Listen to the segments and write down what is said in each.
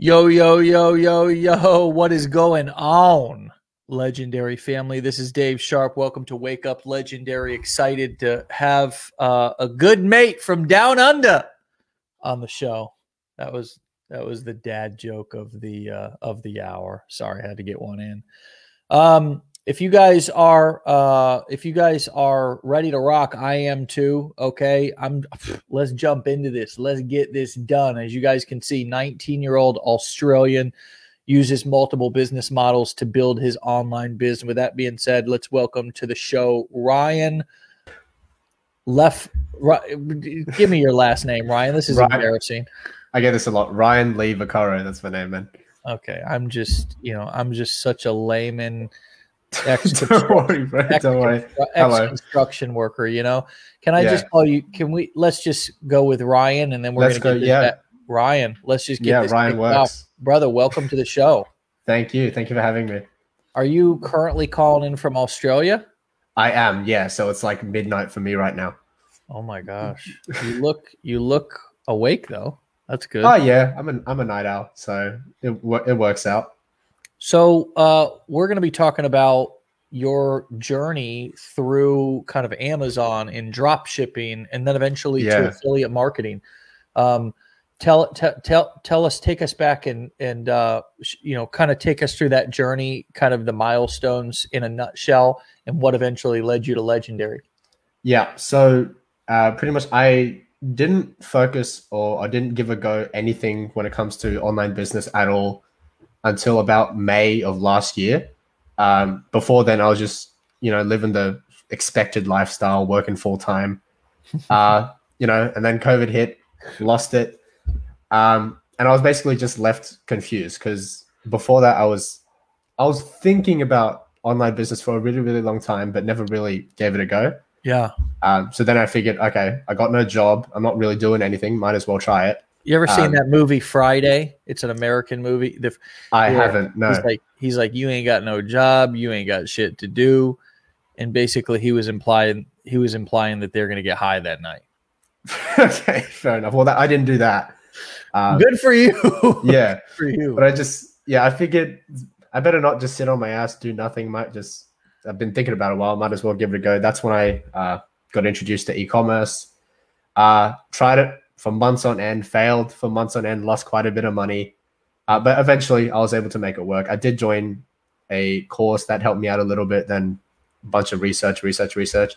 Yo, yo, yo, yo, yo, what is going on, legendary family? This is Dave Sharpe. Welcome to Wake Up Legendary. Excited to have uh, a good mate from down under on the show. That was that was the dad joke of the uh, of the hour. Sorry, I had to get one in. Um, if you guys are uh if you guys are ready to rock i am too okay? I'm let's jump into this. Let's get this done. As you guys can see 19 year old australian uses multiple business models to build his online business with that being said let's welcome to the show ryan left give me your last name ryan. This is ryan, embarrassing. I get this a lot. Ryan lee vaccaro that's my name man. Okay i'm just you know i'm just such a layman ex don't worry, bro. Ex- Ex construction worker, you know. Can I yeah. just call you? Can we? Let's just go with Ryan, and then we're let's gonna go. Yeah, back. Ryan. Let's just get yeah. Ryan works, out. brother. Welcome to the show. Thank you. Thank you for having me. Are you currently calling in from Australia? I am. Yeah. So it's like midnight for me right now. Oh my gosh. you look. You look awake though. That's good. Oh yeah. I'm a I'm a night owl, so it it works out. So uh, we're going to be talking about your journey through kind of Amazon and drop shipping, and then eventually yeah. to affiliate marketing. Um, tell, t- tell, tell us, take us back and and uh, you know, kind of take us through that journey, kind of the milestones in a nutshell, and what eventually led you to legendary. Yeah. So uh, pretty much, I didn't focus or I didn't give a go anything when it comes to online business at all until about May of last year. Um, before then, I was just you know living the expected lifestyle, working full time. Uh, you know, and then COVID hit, lost it, um, and I was basically just left confused because before that I was I was thinking about online business for a really really long time, but never really gave it a go. Yeah. Um, so then I figured, okay, I got no job. I'm not really doing anything. Might as well try it. You ever seen um, that movie Friday? It's an American movie. The, I haven't. No. He's like he's like you ain't got no job, you ain't got shit to do, and basically he was implying he was implying that they're going to get high that night. okay, fair enough. Well, that, I didn't do that. Um, Good for you. yeah, for you. But I just yeah, I figured I better not just sit on my ass, do nothing. Might just I've been thinking about it a while. Might as well give it a go. That's when I uh, got introduced to e-commerce. Uh, tried it for months on end, failed for months on end, lost quite a bit of money. Uh, but eventually I was able to make it work. I did join a course that helped me out a little bit, then a bunch of research, research, research.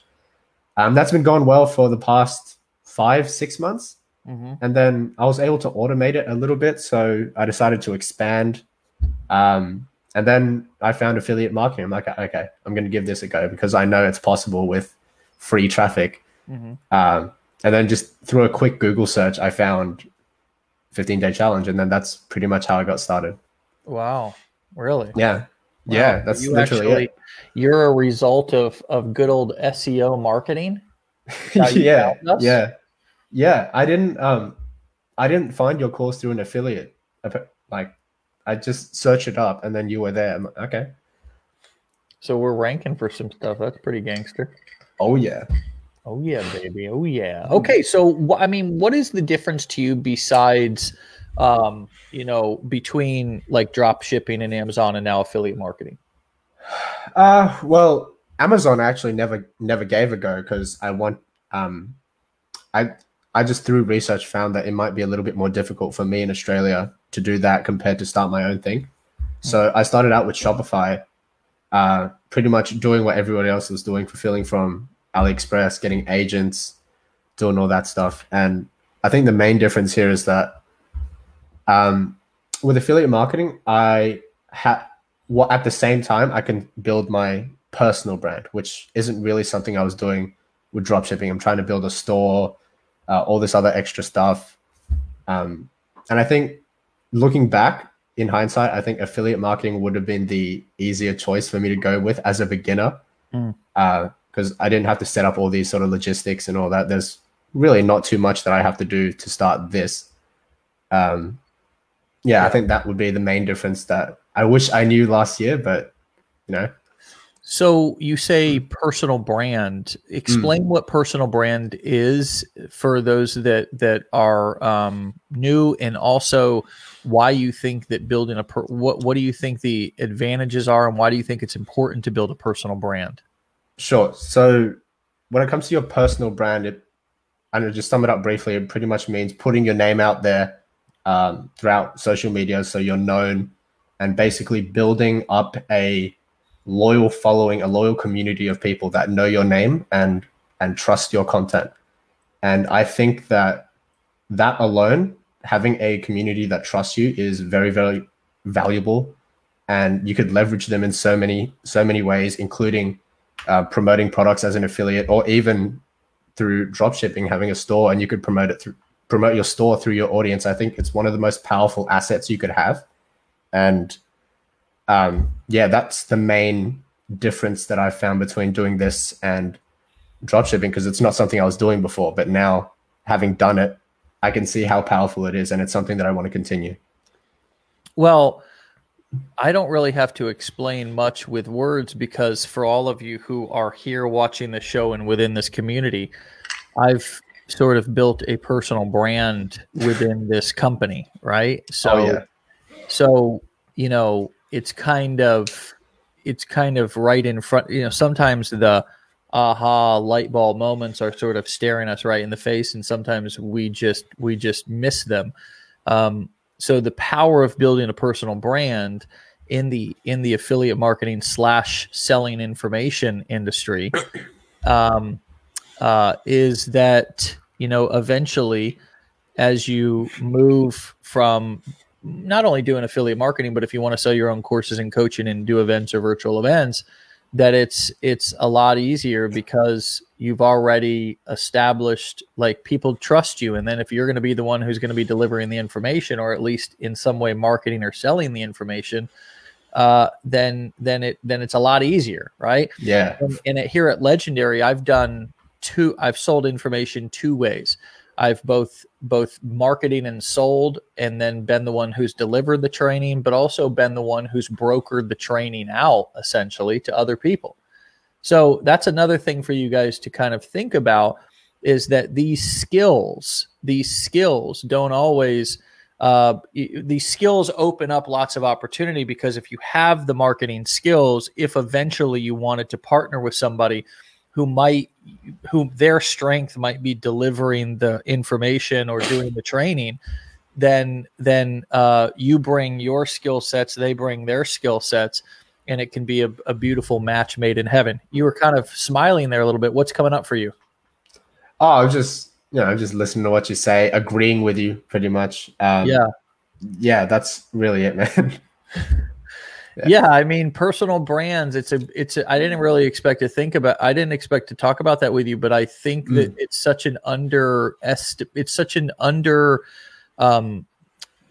Um, that's been going well for the past five, six months. Mm-hmm. And then I was able to automate it a little bit. So I decided to expand. Um, and then I found affiliate marketing. I'm like, okay, I'm going to give this a go because I know it's possible with free traffic. Mm-hmm. Um, and then just through a quick Google search, I found 15 day challenge, and then that's pretty much how I got started. Wow, really? Yeah, wow. yeah. That's you literally actually, it. You're a result of of good old SEO marketing. yeah, yeah, yeah. I didn't um, I didn't find your course through an affiliate. Like, I just searched it up, and then you were there. Like, okay. So we're ranking for some stuff. That's pretty gangster. Oh yeah. Oh yeah, baby. Oh yeah. Okay, so I mean, what is the difference to you besides, um, you know, between like drop shipping and Amazon and now affiliate marketing? Uh, well, Amazon actually never never gave a go because I want um, I I just through research found that it might be a little bit more difficult for me in Australia to do that compared to start my own thing. So hmm. I started out with Shopify, uh, pretty much doing what everybody else was doing, fulfilling from AliExpress, getting agents, doing all that stuff. And I think the main difference here is that um, with affiliate marketing, I have what at the same time I can build my personal brand, which isn't really something I was doing with dropshipping. I'm trying to build a store, uh, all this other extra stuff. Um, and I think looking back in hindsight, I think affiliate marketing would have been the easier choice for me to go with as a beginner. Mm. Uh, because I didn't have to set up all these sort of logistics and all that. There's really not too much that I have to do to start this. Um, yeah, I think that would be the main difference that I wish I knew last year, but you know. So you say personal brand. Explain mm. what personal brand is for those that that are um, new, and also why you think that building a per- what what do you think the advantages are, and why do you think it's important to build a personal brand? Sure. So when it comes to your personal brand, it and just sum it up briefly, it pretty much means putting your name out there um, throughout social media so you're known and basically building up a loyal following, a loyal community of people that know your name and and trust your content. And I think that that alone, having a community that trusts you is very, very valuable. And you could leverage them in so many, so many ways, including uh, promoting products as an affiliate or even through dropshipping, having a store and you could promote it through promote your store through your audience. I think it's one of the most powerful assets you could have. And um, yeah, that's the main difference that I've found between doing this and dropshipping because it's not something I was doing before. But now, having done it, I can see how powerful it is, and it's something that I want to continue. Well, I don't really have to explain much with words because for all of you who are here watching the show and within this community, I've sort of built a personal brand within this company, right? So, oh, yeah. so you know, it's kind of it's kind of right in front. You know, sometimes the aha light bulb moments are sort of staring us right in the face, and sometimes we just we just miss them. Um, so the power of building a personal brand in the in the affiliate marketing slash selling information industry um, uh, is that you know eventually as you move from not only doing affiliate marketing, but if you want to sell your own courses and coaching and do events or virtual events, that it's it's a lot easier because you've already established like people trust you. And then if you're going to be the one who's going to be delivering the information or at least in some way marketing or selling the information uh, then then it then it's a lot easier right? Yeah. And, and here at legendary i've done two i've sold information two ways I've both both marketing and sold, and then been the one who's delivered the training, but also been the one who's brokered the training out essentially to other people. So that's another thing for you guys to kind of think about is that these skills, these skills don't always uh, these skills open up lots of opportunity because if you have the marketing skills, if eventually you wanted to partner with somebody who might who their strength might be delivering the information or doing the training then then uh, you bring your skill sets they bring their skill sets and it can be a, a, beautiful match made in heaven. You were kind of smiling there a little bit. What's coming up for you? Oh i was just you know I'm just listening to what you say agreeing with you pretty much. Um, yeah. yeah that's really it man yeah. yeah. i mean personal brands it's a it's a, i didn't really expect to think about i didn't expect to talk about that with you but i think mm. that it's such an under it's such an under um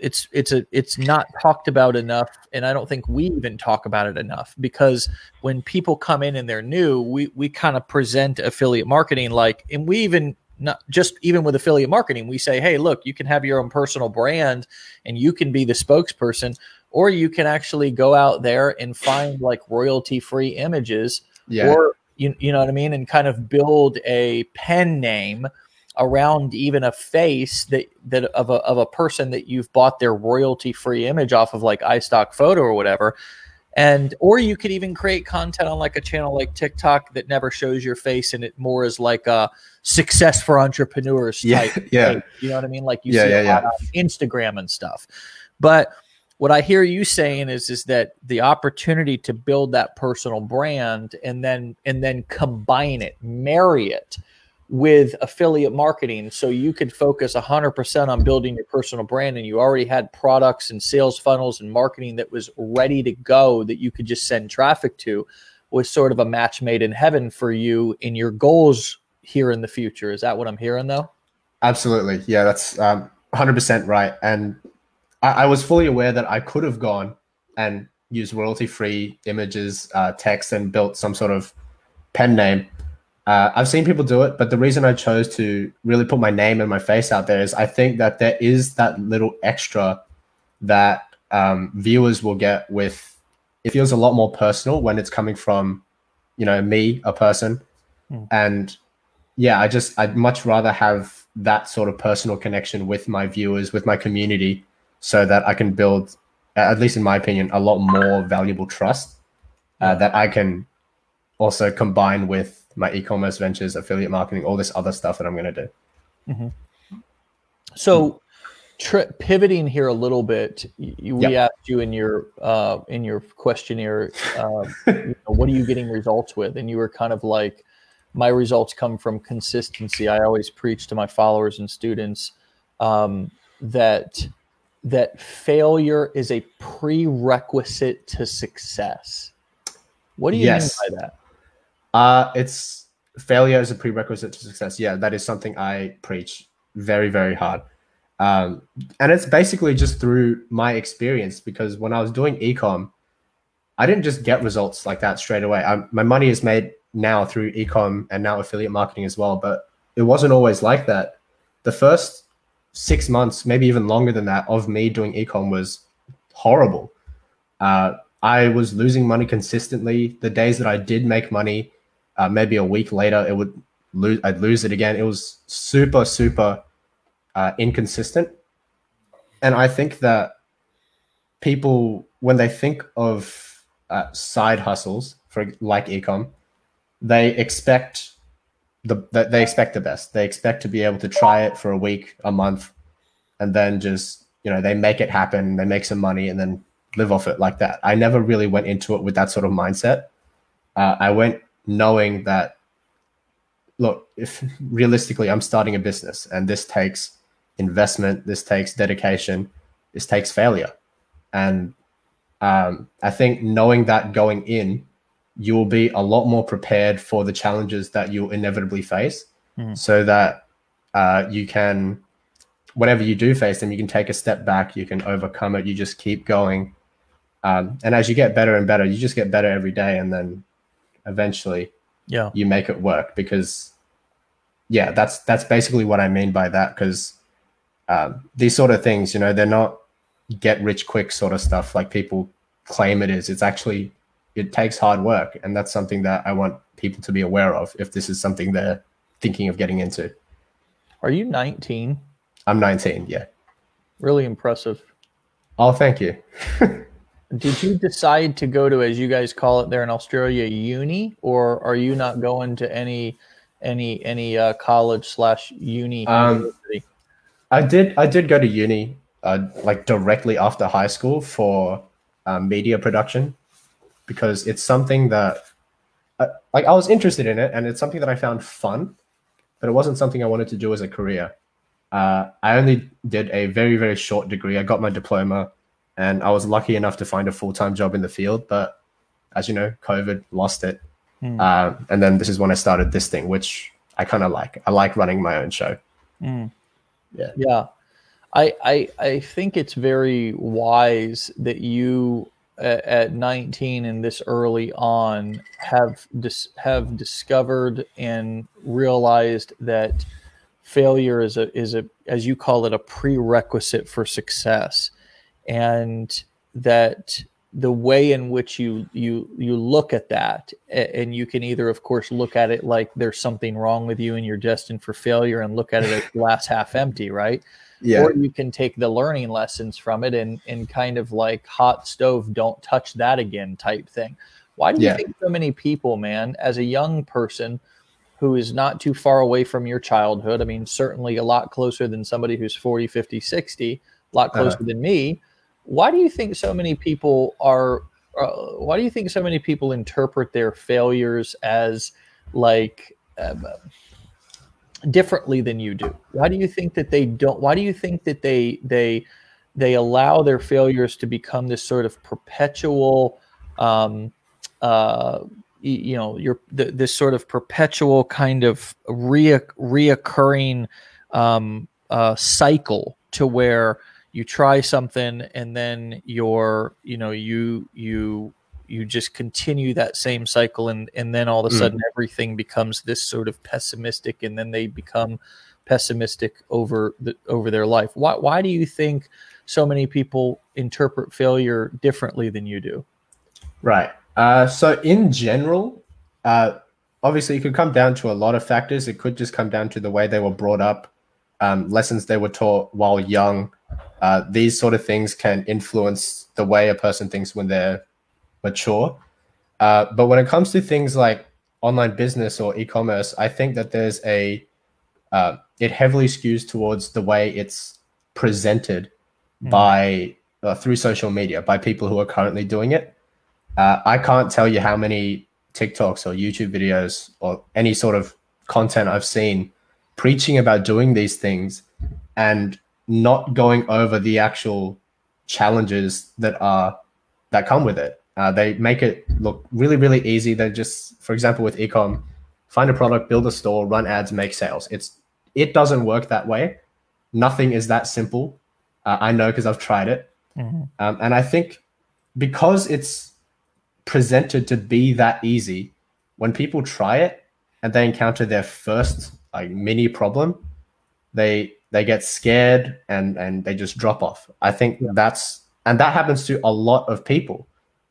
it's it's a it's not talked about enough and i don't think we even talk about it enough because when people come in and they're new we we kind of present affiliate marketing like and we even not just even with affiliate marketing we say hey look you can have your own personal brand and you can be the spokesperson or you can actually go out there and find like royalty free images yeah. or you, you know what i mean? And kind of build a pen name around even a face that that of a, of a person that you've bought their royalty free image off of like istock photo or whatever. And or you could even create content on like a channel like tiktok that never shows your face and it more is like a success for entrepreneurs type yeah, you know what i mean? Like you yeah, see yeah, yeah. on instagram and stuff. But what I hear you saying is is that the opportunity to build that personal brand and then and then combine it, marry it with affiliate marketing so you could focus 100% on building your personal brand and you already had products and sales funnels and marketing that was ready to go that you could just send traffic to was sort of a match made in heaven for you in your goals here in the future. Is that what I'm hearing though? Absolutely. Yeah, that's um, 100% right. And I, I was fully aware that I could have gone and used royalty free images, uh, text, and built some sort of pen name. Uh, I've seen people do it, but the reason I chose to really put my name and my face out there is I think that there is that little extra that um, viewers will get with. It feels a lot more personal when it's coming from you know me a person Mm. and yeah i just i'd much rather have that sort of personal connection with my viewers with my community so that i can build at least in my opinion a lot more valuable trust uh, that i can also combine with my e-commerce ventures affiliate marketing all this other stuff that i'm going to do So, tri- pivoting here a little bit, you, we asked you in your uh, in your questionnaire, uh, you know, what are you getting results with? And you were kind of like, my results come from consistency. I always preach to my followers and students um, that that failure is a prerequisite to success. What do you Yes. mean by that? Uh, it's failure is a prerequisite to success. Yeah, that is something I preach very, very hard. Um, and it's basically just through my experience because when I was doing ecom, I didn't just get results like that straight away. i my money is made now through ecom and now affiliate marketing as well, but it wasn't always like that. The first six months, maybe even longer than that, of me doing ecom was horrible. Uh, I was losing money consistently. The days that I did make money, uh, maybe a week later, it would lose. I'd lose it again. It was super, super uh, inconsistent. And I think that people, when they think of uh, side hustles for like ecom, they expect the they expect the best. They expect to be able to try it for a week, a month, and then just you know they make it happen. They make some money and then live off it like that. I never really went into it with that sort of mindset. Uh, I went knowing that, look, if realistically I'm starting a business and this takes investment, this takes dedication, this takes failure, and um, I think knowing that going in, you will be a lot more prepared for the challenges that you'll inevitably face, Mhm. so that uh, you can, whatever you do face them, you can take a step back, you can overcome it, you just keep going, um, and as you get better and better, you just get better every day, and then eventually Yeah. you make it work because yeah that's that's basically what i mean by that because um, these sort of things you know they're not get rich quick sort of stuff like people claim it is it's actually it takes hard work and that's something that i want people to be aware of if this is something they're thinking of getting into Are you 19? i'm 19 yeah Really impressive. oh thank you Did you decide to go to, as you guys call it there in Australia, uni, or are you not going to any any any uh, college slash uni? Um. I did. I did go to uni, uh, like directly after high school for um, media production, because it's something that, uh, like, I was interested in it, and it's something that I found fun, but it wasn't something I wanted to do as a career. Uh, I only did a very very short degree. I got my diploma, and I was lucky enough to find a full time job in the field. But as you know, COVID lost it, Hmm. uh, and then this is when I started this thing, which I kind of like. I like running my own show. Mm. Yeah. Yeah. I, I I think it's very wise that you at, at 19 and this early on have dis, have discovered and realized that failure is a is a as you call it a prerequisite for success. And that the way in which you you you look at that and you can either of course look at it like there's something wrong with you and you're destined for failure and look at it as glass half empty right Yeah. or you can take the learning lessons from it and and kind of like hot stove don't touch that again type thing why do you Yeah. think so many people man as a young person who is not too far away from your childhood i mean certainly a lot closer than somebody who's 40 50 60 a lot Uh-huh. closer than me why do you think so many people are uh, why do you think so many people interpret their failures as like um, differently than you do? Why do you think that they don't why do you think that they they they allow their failures to become this sort of perpetual um uh you know your th- this sort of perpetual kind of rea- reoccurring um uh cycle to where you try something and then you're you know you you you just continue that same cycle and and then all of a Mm. sudden everything becomes this sort of pessimistic and then they become pessimistic over the over their life why why do you think so many people interpret failure differently than you do Right. Uh, so in general, Uh, obviously, it could come down to a lot of factors. It could just come down to the way they were brought up, um, lessons they were taught while young. Uh, these sort of things can influence the way a person thinks when they're mature. Uh, but when it comes to things like online business or e-commerce, I think that there's a uh, it heavily skews towards the way it's presented mm. by uh, through social media by people who are currently doing it. Uh, I can't tell you how many TikToks or YouTube videos or any sort of content I've seen preaching about doing these things and not going over the actual challenges that are that come with it. Uh, they make it look really, really easy. They just, for example, with ecom, find a product, build a store, run ads, make sales. It's it doesn't work that way. Nothing is that simple. Uh, I know because I've tried it, mm-hmm. um, and I think because it's presented to be that easy, when people try it and they encounter their first like mini problem, they they get scared and and they just drop off. I think yeah. that's and that happens to a lot of people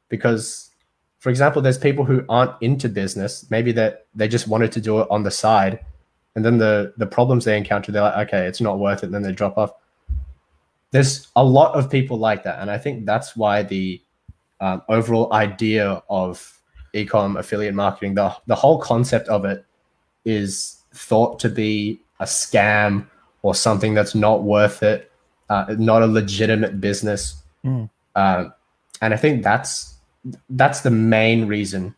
because for example there's people who aren't into business maybe that they just wanted to do it on the side and then the the problems they encounter they're like okay it's not worth it and then they drop off there's a lot of people like that and i think that's why the um, overall idea of ecom affiliate marketing the, the whole concept of it is thought to be a scam or something that's not worth it uh, not a legitimate business. Mm. uh, and i think that's that's the main reason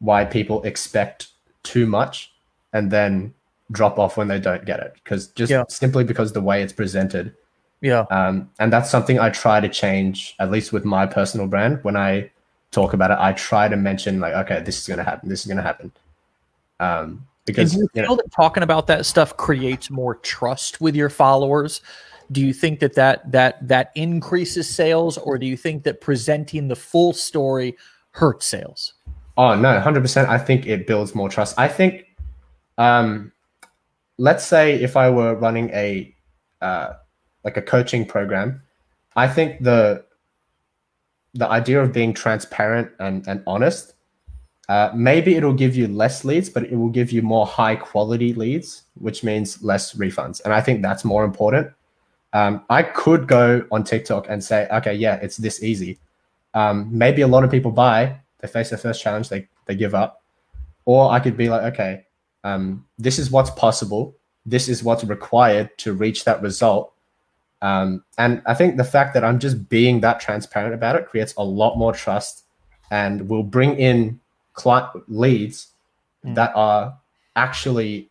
why people expect too much and then drop off when they don't get it because just yeah. simply because the way it's presented. Yeah. Um, and that's something i try to change at least with my personal brand. When i talk about it i try to mention like okay this is going to happen this is going to happen. Um, because and do you, you know, that talking about that stuff creates more trust with your followers. Do you think that that that that increases sales or do you think that presenting the full story hurts sales? Oh no 100% i think it builds more trust. I think um let's say if i were running a uh, like a coaching program i think the the idea of being transparent and, and honest uh, maybe it'll give you less leads, but it will give you more high quality leads, which means less refunds. And I think that's more important um, I could go on TikTok and say, okay, yeah, it's this easy. Um, maybe a lot of people buy, they face their first challenge, they, they give up. Or I could be like, okay, um, this is what's possible. This is what's required to reach that result. Um, and I think the fact that I'm just being that transparent about it creates a lot more trust and will bring in client leads mm. that are actually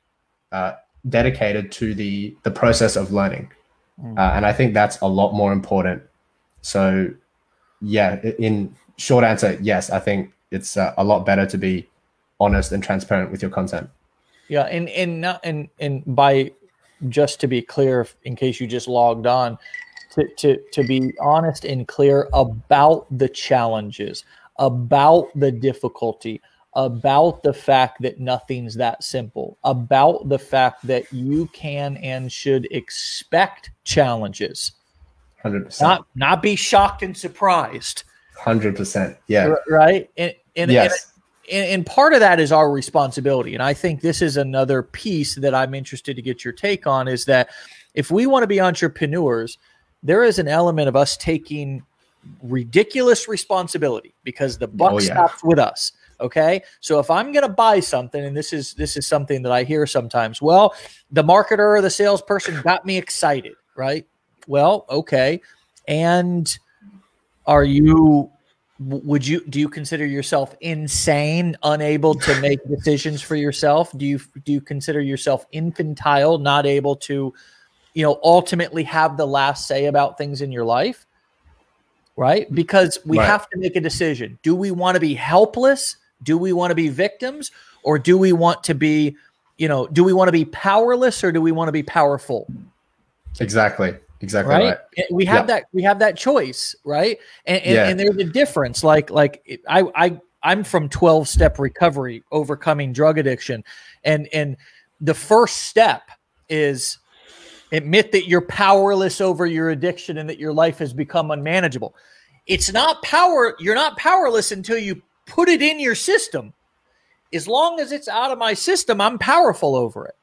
uh, dedicated to the the process of learning. Mm. Uh, and I think that's a lot more important. So, yeah, in short answer, yes, I think it's uh, a lot better to be honest and transparent with your content. Yeah, and and not and and by just to be clear, in case you just logged on, to to to be honest and clear about the challenges, about the difficulty, about the fact that nothing's that simple, about the fact that you can and should expect challenges. 100%. Not, not be shocked and surprised. 100%. Yeah. Right. And, and, yes. and, and part of that is our responsibility. And I think this is another piece that I'm interested to get your take on is that if we want to be entrepreneurs, there is an element of us taking ridiculous responsibility because the oh, buck oh, yeah. stops with us Okay. So if I'm going to buy something, and this is this is something that I hear sometimes, well, the marketer or the salesperson got me excited, right? Well, okay. And are you would you do you consider yourself insane unable to make decisions for yourself do you do you consider yourself infantile not able to you know ultimately have the last say about things in your life right because we right. have to make a decision do we want to be helpless do we want to be victims or do we want to be, you know, do we want to be powerless or do we want to be powerful? Exactly. Exactly right. right. We have yeah. that. We have that choice, right? And, and, yeah. and there's a difference. Like, like I, I, I'm from 12 step recovery, overcoming drug addiction, and and the first step is admit that you're powerless over your addiction and that your life has become unmanageable. It's not power. You're not powerless until you put it in your system. as long as it's out of my system, I'm powerful over it.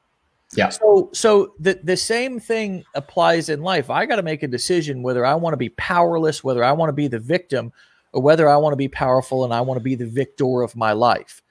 Yeah. So so the the same thing applies in life. I got to make a decision whether I want to be powerless, whether I want to be the victim, or whether I want to be powerful and I want to be the victor of my life.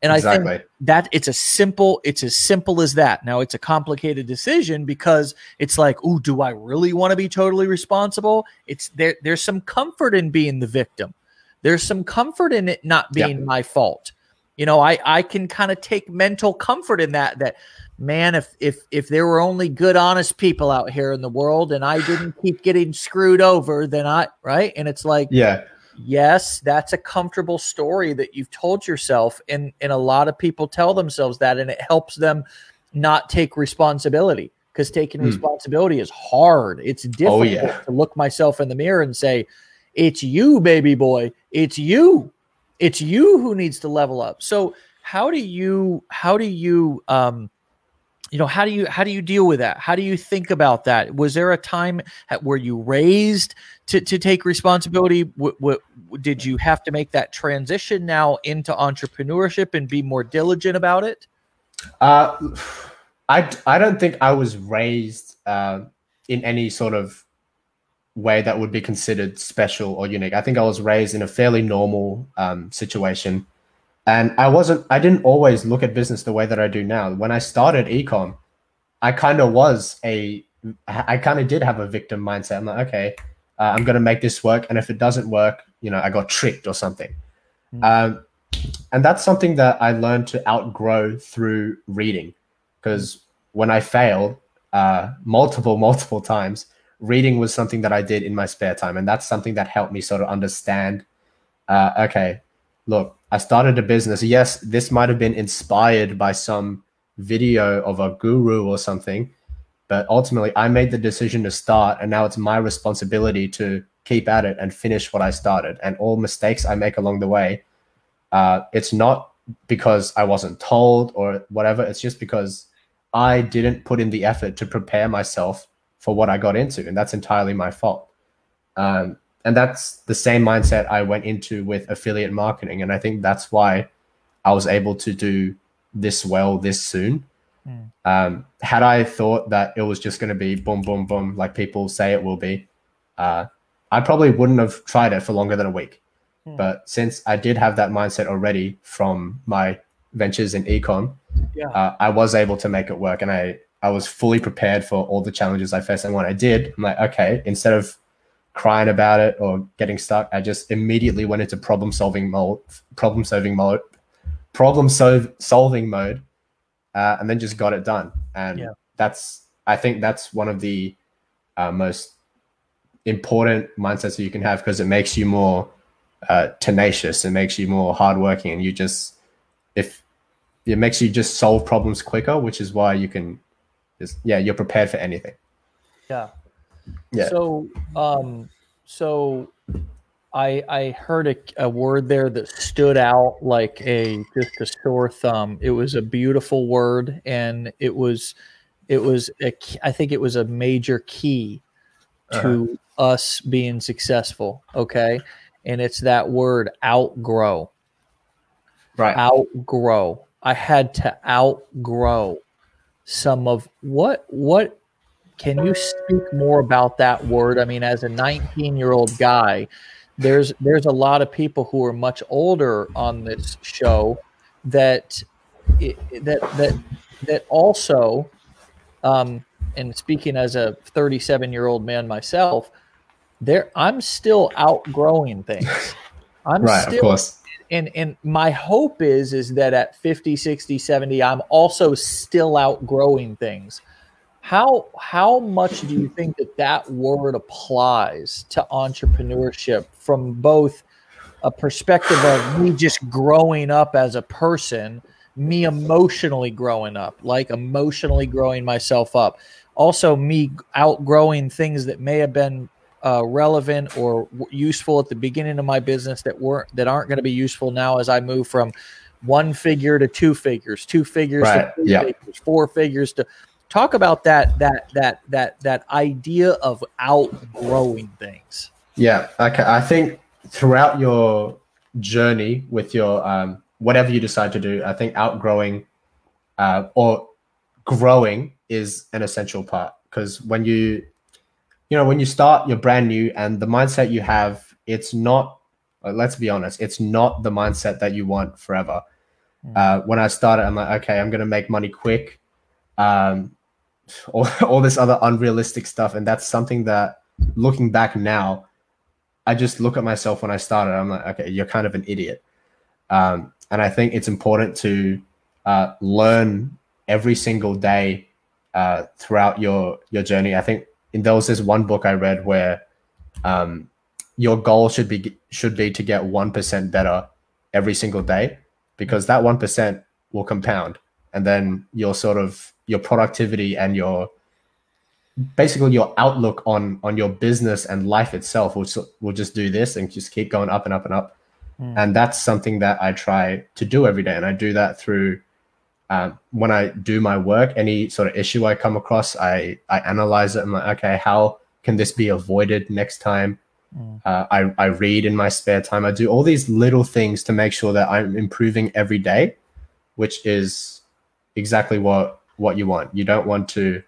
And Exactly. I think that it's a simple, it's as simple as that. Now it's a complicated decision because it's like, oh, do I really want to be totally responsible? It's there. There's some comfort in being the victim. There's some comfort in it not being my fault. You know, I I can kind of take mental comfort in that. That man, if if if there were only good, honest people out here in the world, and I didn't keep getting screwed over, then I right. And it's like, Yeah. Yes that's a comfortable story that you've told yourself and and a lot of people tell themselves that and it helps them not take responsibility because taking Hmm. responsibility is hard it's difficult yeah. to look myself in the mirror and say it's you baby boy it's you it's you who needs to level up so how do you how do you um you know how do you how do you deal with that how do you think about that was there a time where you raised to, to take responsibility w- w- did you have to make that transition now into entrepreneurship and be more diligent about it Uh, I, I don't think I was raised uh, in any sort of way that would be considered special or unique. I think I was raised in a fairly normal um, situation. And I wasn't, I didn't always look at business the way that I do now. When I started ecom, I kind of was a, I kind of did have a victim mindset. I'm like, okay, uh, I'm going to make this work. And if it doesn't work, you know, I got tricked or something. Hmm. Um, and that's something that I learned to outgrow through reading. Because when I failed uh, multiple, multiple times, reading was something that I did in my spare time. And that's something that helped me sort of understand uh, okay, look, I started a business. Yes, this might have been inspired by some video of a guru or something, but ultimately I made the decision to start. And now it's my responsibility to keep at it and finish what I started. And all mistakes I make along the way, uh, it's not because I wasn't told or whatever. It's just because I didn't put in the effort to prepare myself for what I got into, and that's entirely my fault. Um, and that's the same mindset I went into with affiliate marketing, and I think that's why I was able to do this well this soon. Hmm. Um, had I thought that it was just going to be boom, boom, boom, like people say it will be, uh, I probably wouldn't have tried it for longer than a week. Hmm. But since I did have that mindset already from my ventures in ecom, Yeah. uh, I was able to make it work, and I I was fully prepared for all the challenges I faced. And when I did, I'm like, okay, instead of crying about it or getting stuck, I just immediately went into problem solving mode, problem solving mode, problem sol- solving mode, uh, and then just got it done. And Yeah. that's I think that's one of the uh, most important mindsets that you can have because it makes you more uh, tenacious. It makes you more hardworking, and you just if it makes you just solve problems quicker, which is why you can just yeah you're prepared for anything. Yeah. Yeah. So, um, so I I heard a, a word there that stood out like a just a sore thumb. It was a beautiful word, and it was it was a, I think it was a major key to us being successful. Okay, and it's that word outgrow. Right. Outgrow. I had to outgrow some of what what can you speak more about that word? I mean, as a 19 year old guy, there's there's a lot of people who are much older on this show that that that that also, um, and speaking as a 37 year old man myself, there I'm still outgrowing things. I'm right. still Of course. and and my hope is is that at 50 60 70 i'm also still outgrowing things how how much do you think that that word applies to entrepreneurship from both a perspective of me just growing up as a person me emotionally growing up like emotionally growing myself up also me outgrowing things that may have been uh, relevant or w- useful at the beginning of my business that weren't that aren't going to be useful now as I move from one figure to two figures, two figures Right, to three yeah. figures, four figures to talk about that that that that that idea of outgrowing things. Yeah. Okay. I think throughout your journey with your um, whatever you decide to do, I think outgrowing uh, or growing is an essential part because when you you know when you start you're brand new and the mindset you have it's not let's be honest it's not the mindset that you want forever mm. uh, when i started i'm like okay i'm gonna make money quick um, all, all this other unrealistic stuff and that's something that looking back now i just look at myself when i started i'm like okay you're kind of an idiot um, and i think it's important to uh, learn every single day uh, throughout your your journey. I think in there was this one book I read where um, your goal should be should be to get one percent better every single day because that one percent will compound, and then your sort of your productivity and your basically your outlook on on your business and life itself will will just do this and just keep going up and up and up. Mm. And that's something that I try to do every day, and I do that through um, when I do my work, any sort of issue I come across, I I analyze it. I'm like, okay, how can this be avoided next time? Mm. Uh, I I read in my spare time. I do all these little things to make sure that I'm improving every day, which is exactly what what you want. You don't want to,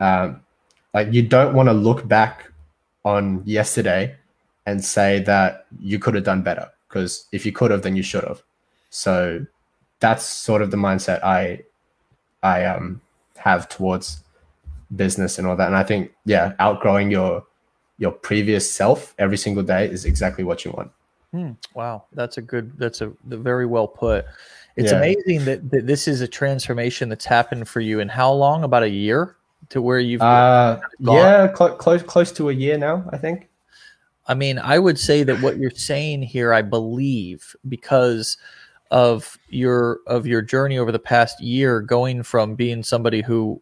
um, like you don't want to look back on yesterday and say that you could have done better because if you could have, then you should have. So that's sort of the mindset I I um have towards business and all that. And I think yeah, outgrowing your your previous self every single day is exactly what you want. Hmm. Wow, that's a good. That's a very well put. It's yeah. amazing that, that this is a transformation that's happened for you. In how long? About a year to where you've. Uh, yeah, cl- close close to a year now. I think. I mean, I would say that what you're saying here, I believe, because of your of your journey over the past year going from being somebody who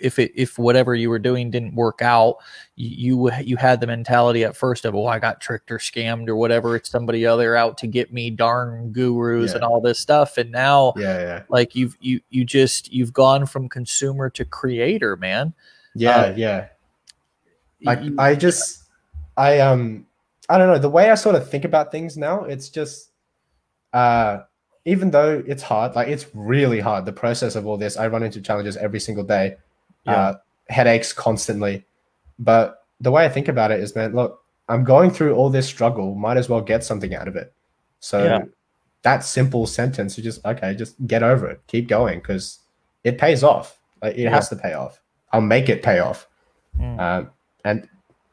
if it if whatever you were doing didn't work out you you had the mentality at first of oh I got tricked or scammed or whatever. It's somebody other out to get me darn gurus yeah. and all this stuff. And now yeah, yeah. like you've you you just you've gone from consumer to creator man. Yeah uh, yeah. I you, I just I um I don't know. The way I sort of think about things now it's just uh, even though it's hard, like it's really hard, the process of all this, I run into challenges every single day, yeah. uh, headaches constantly. But the way I think about it is, man, look, I'm going through all this struggle, might as well get something out of it. So yeah. that simple sentence, you just, okay, just get over it, keep going because it pays off. Like, it yeah. has to pay off. I'll make it pay off. Mm. Um, and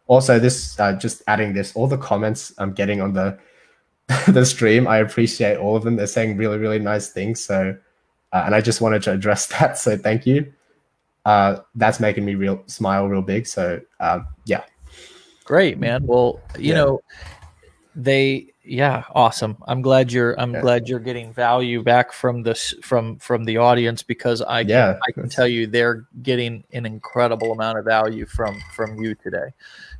also, this, uh, just adding this, all the comments I'm getting on the, the stream. I appreciate all of them. They're saying really, really nice things. So, uh, and I just wanted to address that. So, thank you. Uh, that's making me real smile real big. So, um, yeah. Great, man. Well, you yeah. know, they yeah awesome i'm glad you're i'm yeah. glad you're getting value back from this from from the audience because i can, yeah i can tell you they're getting an incredible amount of value from from you today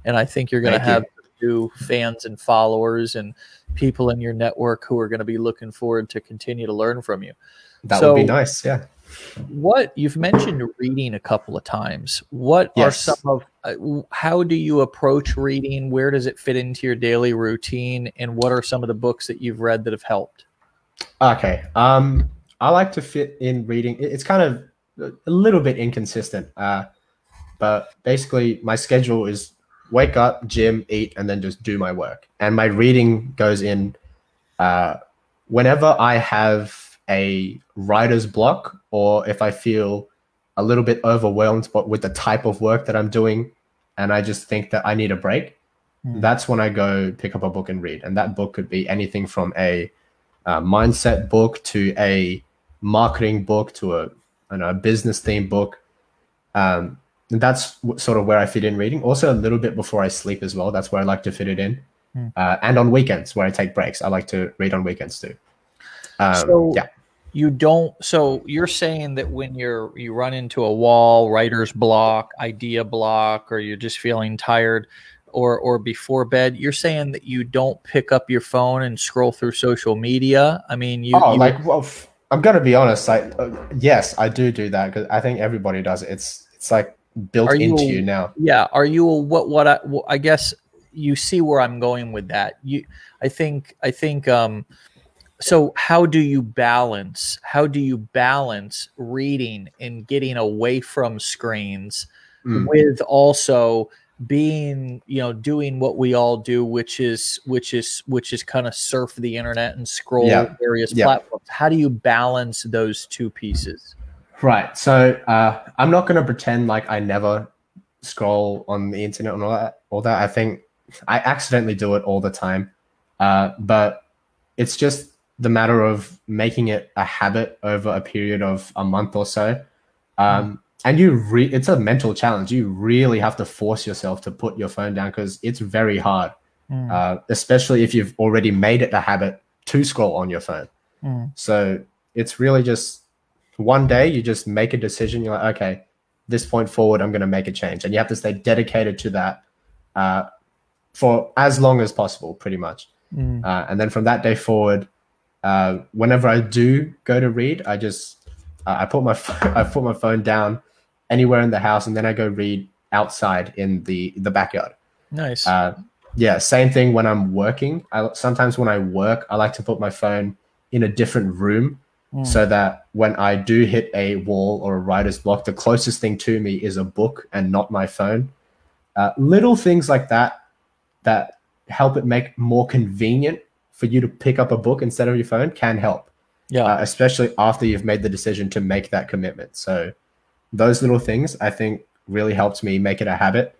and i think you're going to have new fans and followers and people in your network who are going to be looking forward to continue to learn from you. That so, would be nice. Yeah. What you've mentioned reading a couple of times. What yes. are some of uh, how do you approach reading? Where does it fit into your daily routine? And what are some of the books that you've read that have helped? Okay. Um, I like to fit in reading. It's kind of a little bit inconsistent. Uh, but basically my schedule is wake up, gym, eat, and then just do my work. And my reading goes in uh, whenever I have a writer's block or if I feel a little bit overwhelmed but with the type of work that I'm doing and I just think that I need a break, mm. that's when I go pick up a book and read. And that book could be anything from a, a mindset book to a marketing book to a, know, a business theme book. Um, that's sort of where I fit in reading. Also, a little bit before I sleep as well. That's where I like to fit it in. Mm. Uh, and on weekends where I take breaks, I like to read on weekends too. Um, so yeah, you don't. So you're saying that when you're you run into a wall, writer's block, idea block, or you're just feeling tired, or or before bed, you're saying that you don't pick up your phone and scroll through social media. I mean, you. Oh, you, like well, f- I'm gonna be honest. Like, uh, yes, I do do that because I think everybody does it. It's it's like built are into you, you, now. Yeah. Are you what? What I, well, I guess you see where I'm going with that. You, I think, I think, um, so how do you balance how do you balance reading and getting away from screens Mm. with also being you know doing what we all do which is which is which is kind of surf the internet and scroll Yeah. various Yeah. platforms how do you balance those two pieces Right. So uh, I'm not going to pretend like I never scroll on the internet and all that. All that. I think I accidentally do it all the time. Uh, but it's just the matter of making it a habit over a period of a month or so. Um, and you re- it's a mental challenge. You really have to force yourself to put your phone down because it's very hard, Mm, uh, especially if you've already made it a habit to scroll on your phone. mm, So it's really just one day you just make a decision. You're like, okay, this point forward, I'm going to make a change, and you have to stay dedicated to that uh, for as long as possible, pretty much. mm. Uh, and then from that day forward, uh, whenever I do go to read, I just uh, I put my I put my phone down anywhere in the house, and then I go read outside in the the backyard. nice Uh, yeah, same thing when I'm working. I sometimes when I work, I like to put my phone in a different room Mm. so that when I do hit a wall or a writer's block, the closest thing to me is a book and not my phone. Uh, little things like that that help it make more convenient for you to pick up a book instead of your phone can help, yeah uh, especially after you've made the decision to make that commitment. So those little things I think really helped me make it a habit.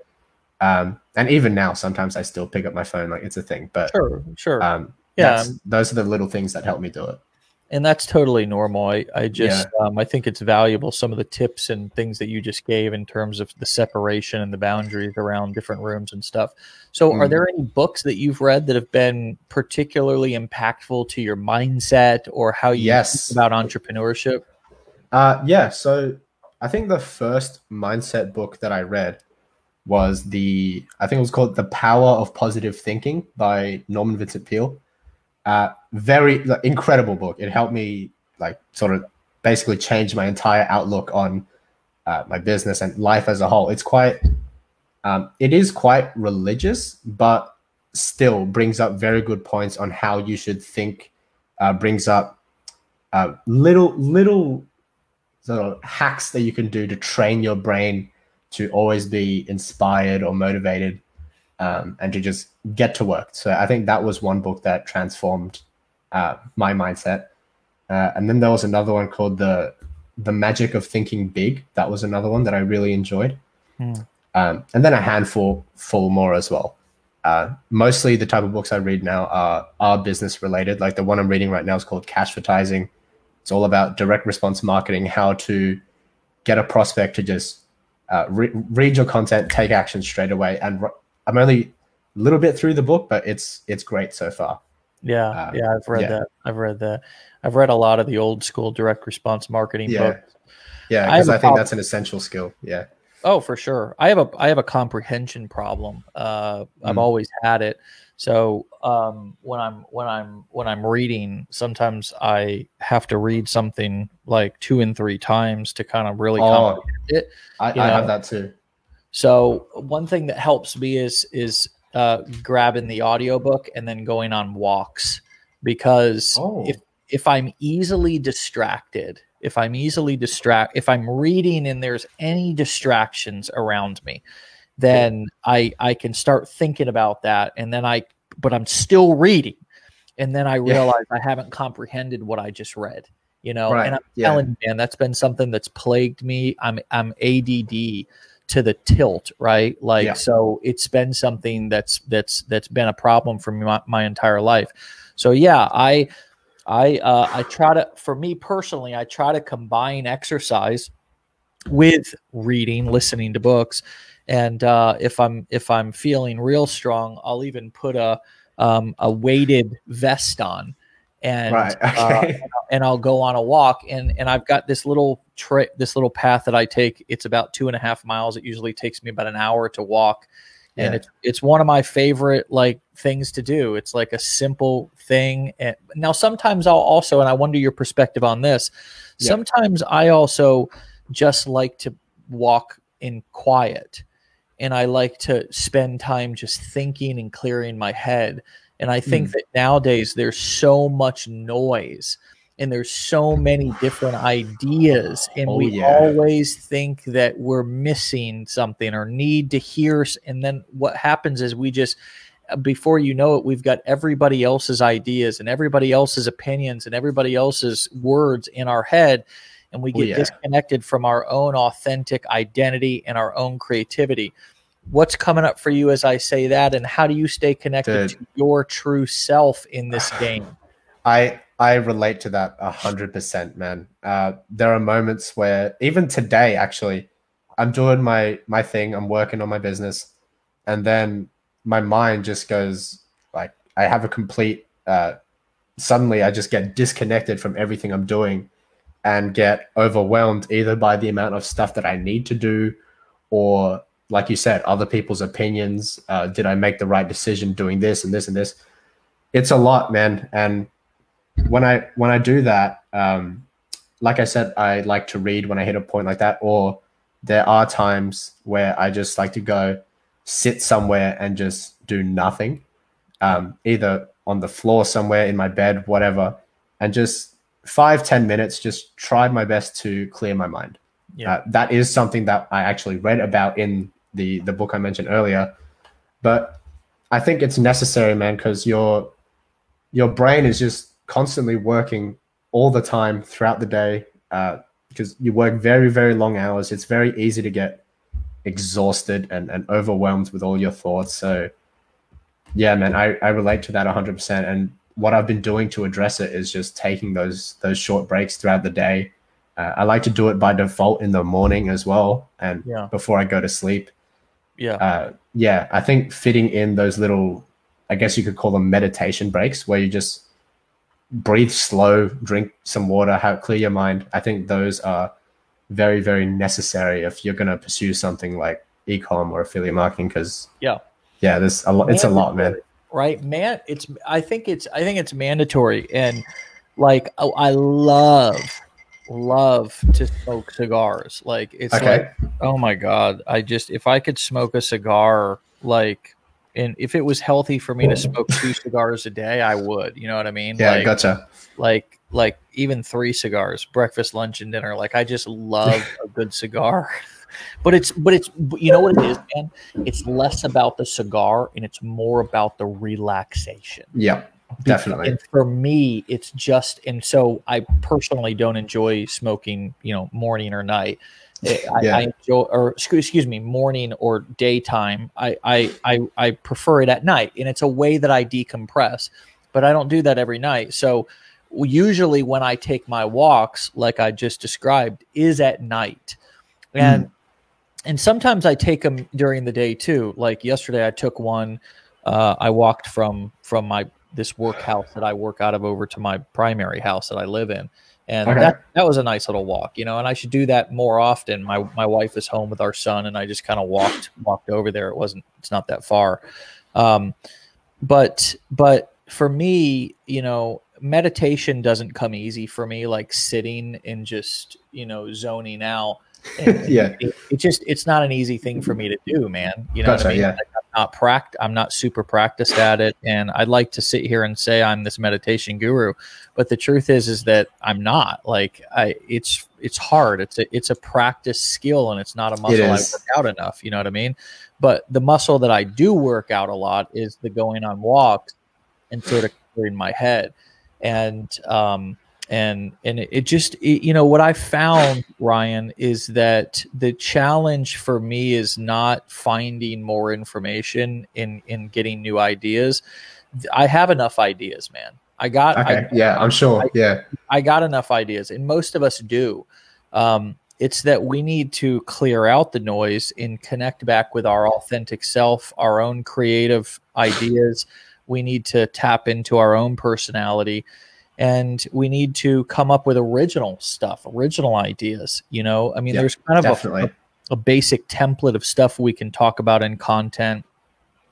Um, and even now, sometimes I still pick up my phone like it's a thing, but sure sure um, Yeah. yeah, those are the little things that help me do it. And that's totally normal. I, I just um, I think it's valuable some of the tips and things that you just gave in terms of the separation and the boundaries around different rooms and stuff. So, are Mm. there any books that you've read that have been particularly impactful to your mindset or how you Yes. think about entrepreneurship? Uh, yeah, so I think the first mindset book that I read was the I think it was called The Power of Positive Thinking by Norman Vincent Peale. Uh, very like, incredible book. It helped me like sort of basically change my entire outlook on uh, my business and life as a whole. It's quite um, it is quite religious, but still brings up very good points on how you should think. Uh, brings up uh, little little sort of hacks that you can do to train your brain to always be inspired or motivated um, and to just get to work. So I think that was one book that transformed uh, my mindset. Uh, and then there was another one called the the Magic of Thinking Big. That was another one that I really enjoyed. Hmm. Um, and then a handful full more as well. Uh, mostly the type of books I read now are are business related. Like the one I'm reading right now is called Cashvertising. It's all about direct response marketing, how to get a prospect to just uh, re- read your content, take action straight away. And I'm only a little bit through the book, but it's it's great so far. Yeah, Uh, yeah, I've read yeah. that. I've read that. I've read a lot of the old school direct response marketing Yeah. books. Yeah, I because a I, think problem. that's an essential skill. Yeah. Oh, for sure. I have a I have a comprehension problem. Uh, I've Mm. always had it. So um, when I'm when I'm when I'm reading, sometimes I have to read something like two and three times to kind of really Oh, comprehend it. I, I have that too. So one thing that helps me is is uh, grabbing the audiobook and then going on walks because Oh. if if I'm easily distracted, if I'm easily distract, if I'm reading and there's any distractions around me, then I I can start thinking about that, and then I but I'm still reading, and then I realize I haven't comprehended what I just read. You know, Right, and I'm yeah. telling you, man, that's been something that's plagued me. I'm I'm ADD to the tilt, right? Like Yeah. so it's been something that's that's that's been a problem for me my, my entire life. So yeah, I I uh I try to for me personally, I try to combine exercise with reading, listening to books. And uh if I'm if I'm feeling real strong, I'll even put a um a weighted vest on and right. uh, and I'll go on a walk and and I've got this little tra- this little path that I take. It's about two and a half miles. It usually takes me about an hour to walk, and it's it's one of my favorite like things to do. It's like a simple thing. And now sometimes I'll also, and I wonder your perspective on this. Yeah. Sometimes I also just like to walk in quiet, and I like to spend time just thinking and clearing my head. And I think Mm. that nowadays there's so much noise and there's so many different ideas and Oh, we yeah. always think that we're missing something or need to hear and then what happens is we just uh, before you know it we've got everybody else's ideas and everybody else's opinions and everybody else's words in our head and we Oh, get yeah. disconnected from our own authentic identity and our own creativity what's coming up for you as i say that and how do you stay connected Dude. to your true self in this game I I relate to that a hundred percent, man. Uh, there are moments where even today, actually, I'm doing my my thing. I'm working on my business, and then my mind just goes like I have a complete. Uh, suddenly, I just get disconnected from everything I'm doing, and get overwhelmed either by the amount of stuff that I need to do, or like you said, other people's opinions. Uh, did I make the right decision doing this and this and this? It's a lot, man, and when I when I do that, um, like I said, I like to read when I hit a point like that, or there are times where I just like to go sit somewhere and just do nothing, um, either on the floor somewhere in my bed, whatever, and just five ten minutes, just try my best to clear my mind. Yeah. Uh, that is something that I actually read about in the the book I mentioned earlier, but I think it's necessary, man, because your your brain is just constantly working all the time throughout the day uh, because you work very very long hours. It's very easy to get exhausted and, and overwhelmed with all your thoughts. So yeah, man, I, I relate to that 100%. And what I've been doing to address it is just taking those those short breaks throughout the day. Uh, I like to do it by default in the morning as well, and Yeah. before I go to sleep yeah uh, yeah, I think fitting in those little, I guess you could call them meditation breaks, where you just breathe slow, drink some water, have clear your mind. I think those are very, very necessary if you're going to pursue something like ecom or affiliate marketing. Because Yeah. yeah, there's a lot. It's a lot, man. right man it's i think it's i think it's mandatory and like oh, i love love to smoke cigars like it's Okay. like oh my god i just if i could smoke a cigar like and if it was healthy for me to smoke two cigars a day i would you know what i mean? Yeah, like, gotcha. like like even three cigars breakfast lunch and dinner like i just love a good cigar. But it's but it's you know what it is man? It's less about the cigar and it's more about the relaxation. Yeah, definitely. and for me it's just and so i personally don't enjoy smoking you know morning or night I, Yeah. I enjoy or excuse, excuse me morning or daytime I, I i i prefer it at night and it's a way that i decompress but i don't do that every night. So usually when i take my walks like i just described is at night. And and sometimes i take them during the day too. Like yesterday i took one uh, i walked from from my this work house that i work out of over to my primary house that i live in and Okay. that that was a nice little walk you know and i should do that more often my my wife is home with our son and i just kind of walked walked over there it wasn't it's not that far um but but for me you know meditation doesn't come easy for me like sitting and just you know zoning out Yeah. it, it just it's not an easy thing for me to do man you know what Gotcha, i mean yeah. Like, not pract i'm not super practiced at it and i'd like to sit here and say i'm this meditation guru but the truth is is that i'm not. Like i it's it's hard. It's a it's a practice skill and it's not a muscle i work out enough you know what i mean? But the muscle that i do work out a lot is the going on walks and sort of clearing my head. And um and and it, it just it, you know what i found ryan is that the challenge for me is not finding more information in in getting new ideas i have enough ideas man i got I, yeah, I'm sure. I- yeah. I got enough ideas, and most of us do. Um, it's that we need to clear out the noise and connect back with our authentic self, our own creative ideas. We need to tap into our own personality, and we need to come up with original stuff, original ideas. You know, I mean, there's kind of a, a basic template of stuff we can talk about in content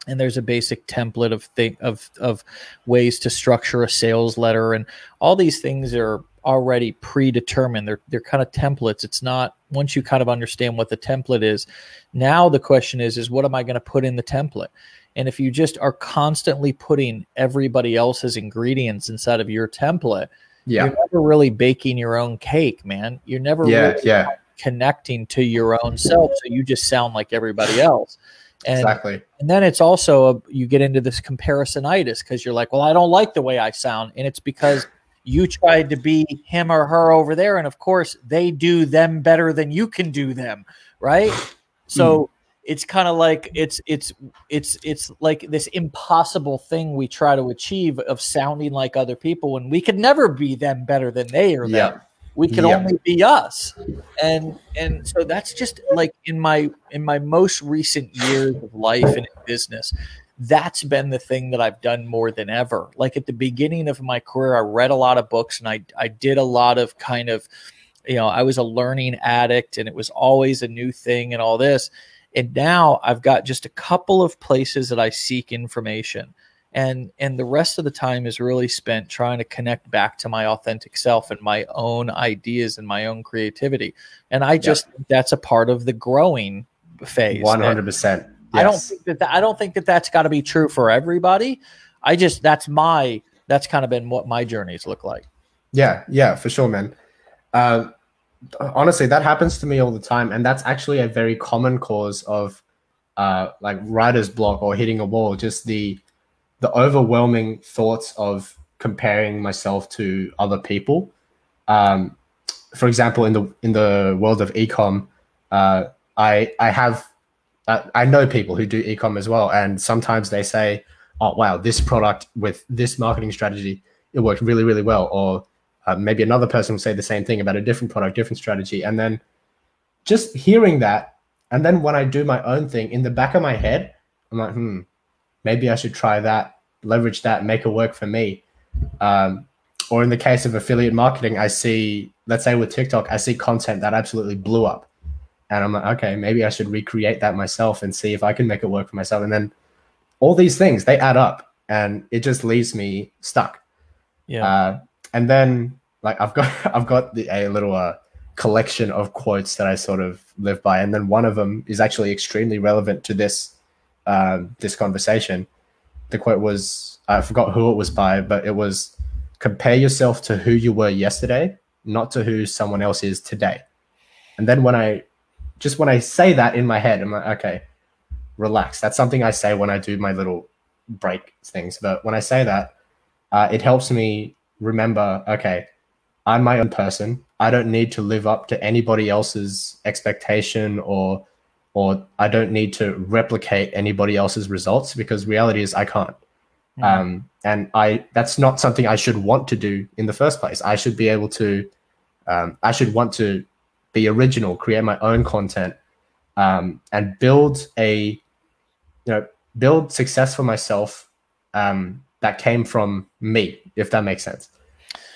and there's a basic template of thing of of ways to structure a sales letter and all these things are already predetermined. They're they're kind of templates. It's not once you kind of understand what the template is now the question is is what am i going to put in the template And if you just are constantly putting everybody else's ingredients inside of your template, Yeah. you're never really baking your own cake, man. You're never Yeah. really Yeah. connecting to your own self. So you just sound like everybody else. And, Exactly. and then it's also a, you get into this comparisonitis because you're like, well, I don't like the way I sound, and it's because you tried to be him or her over there, and of course they do them better than you can do them, right? So hmm. It's kind of like it's it's it's it's like this impossible thing we try to achieve of sounding like other people when we could never be them better than they are them Yeah. we can Yeah. only be us and and so that's just like in my in my most recent years of life and in business that's been the thing that I've done more than ever. Like at the beginning of my career, I read a lot of books and I I did a lot of kind of, you know, I was a learning addict and it was always a new thing and all this. And now I've got just a couple of places that I seek information. And and the rest of the time is really spent trying to connect back to my authentic self and my own ideas and my own creativity. And I just think that's a part of the growing phase. One hundred percent. I don't think that, that I don't think that that's got to be true for everybody. I just that's my that's kind of been what my journeys look like. Yeah, yeah, for sure, man. Uh, honestly, that happens to me all the time, and that's actually a very common cause of uh, like writer's block or hitting a wall. Just the the overwhelming thoughts of comparing myself to other people. Um, for example, in the in the world of ecom, uh, I I have uh, I know people who do ecom as well, and sometimes they say, "Oh, wow, this product with this marketing strategy, it worked really, really well," or uh, maybe another person will say the same thing about a different product, different strategy, and then just hearing that, and then when I do my own thing in the back of my head, I'm like, "Hmm, maybe I should try that, leverage that, make it work for me." Um, or in the case of affiliate marketing, I see, let's say with TikTok, I see content that absolutely blew up and I'm like, okay, maybe I should recreate that myself and see if I can make it work for myself. And then all these things they add up, and it just leaves me stuck. Yeah. Uh, and then like I've got I've got the, a little uh, collection of quotes that I sort of live by, and then one of them is actually extremely relevant to this um, this conversation. The quote was I forgot who it was by, but it was compare yourself to who you were yesterday, not to who someone else is today. And then when I just when I say that in my head, I'm like, okay, relax. That's something I say when I do my little break things. But when I say that, uh, it helps me remember, okay, I'm my own person. I don't need to live up to anybody else's expectation or or I don't need to replicate anybody else's results because reality is I can't. Mhm. Um, and I that's not something I should want to do in the first place. I should be able to um, I should want to be original, create my own content, um, and build a you know build success for myself um, that came from me, if that makes sense.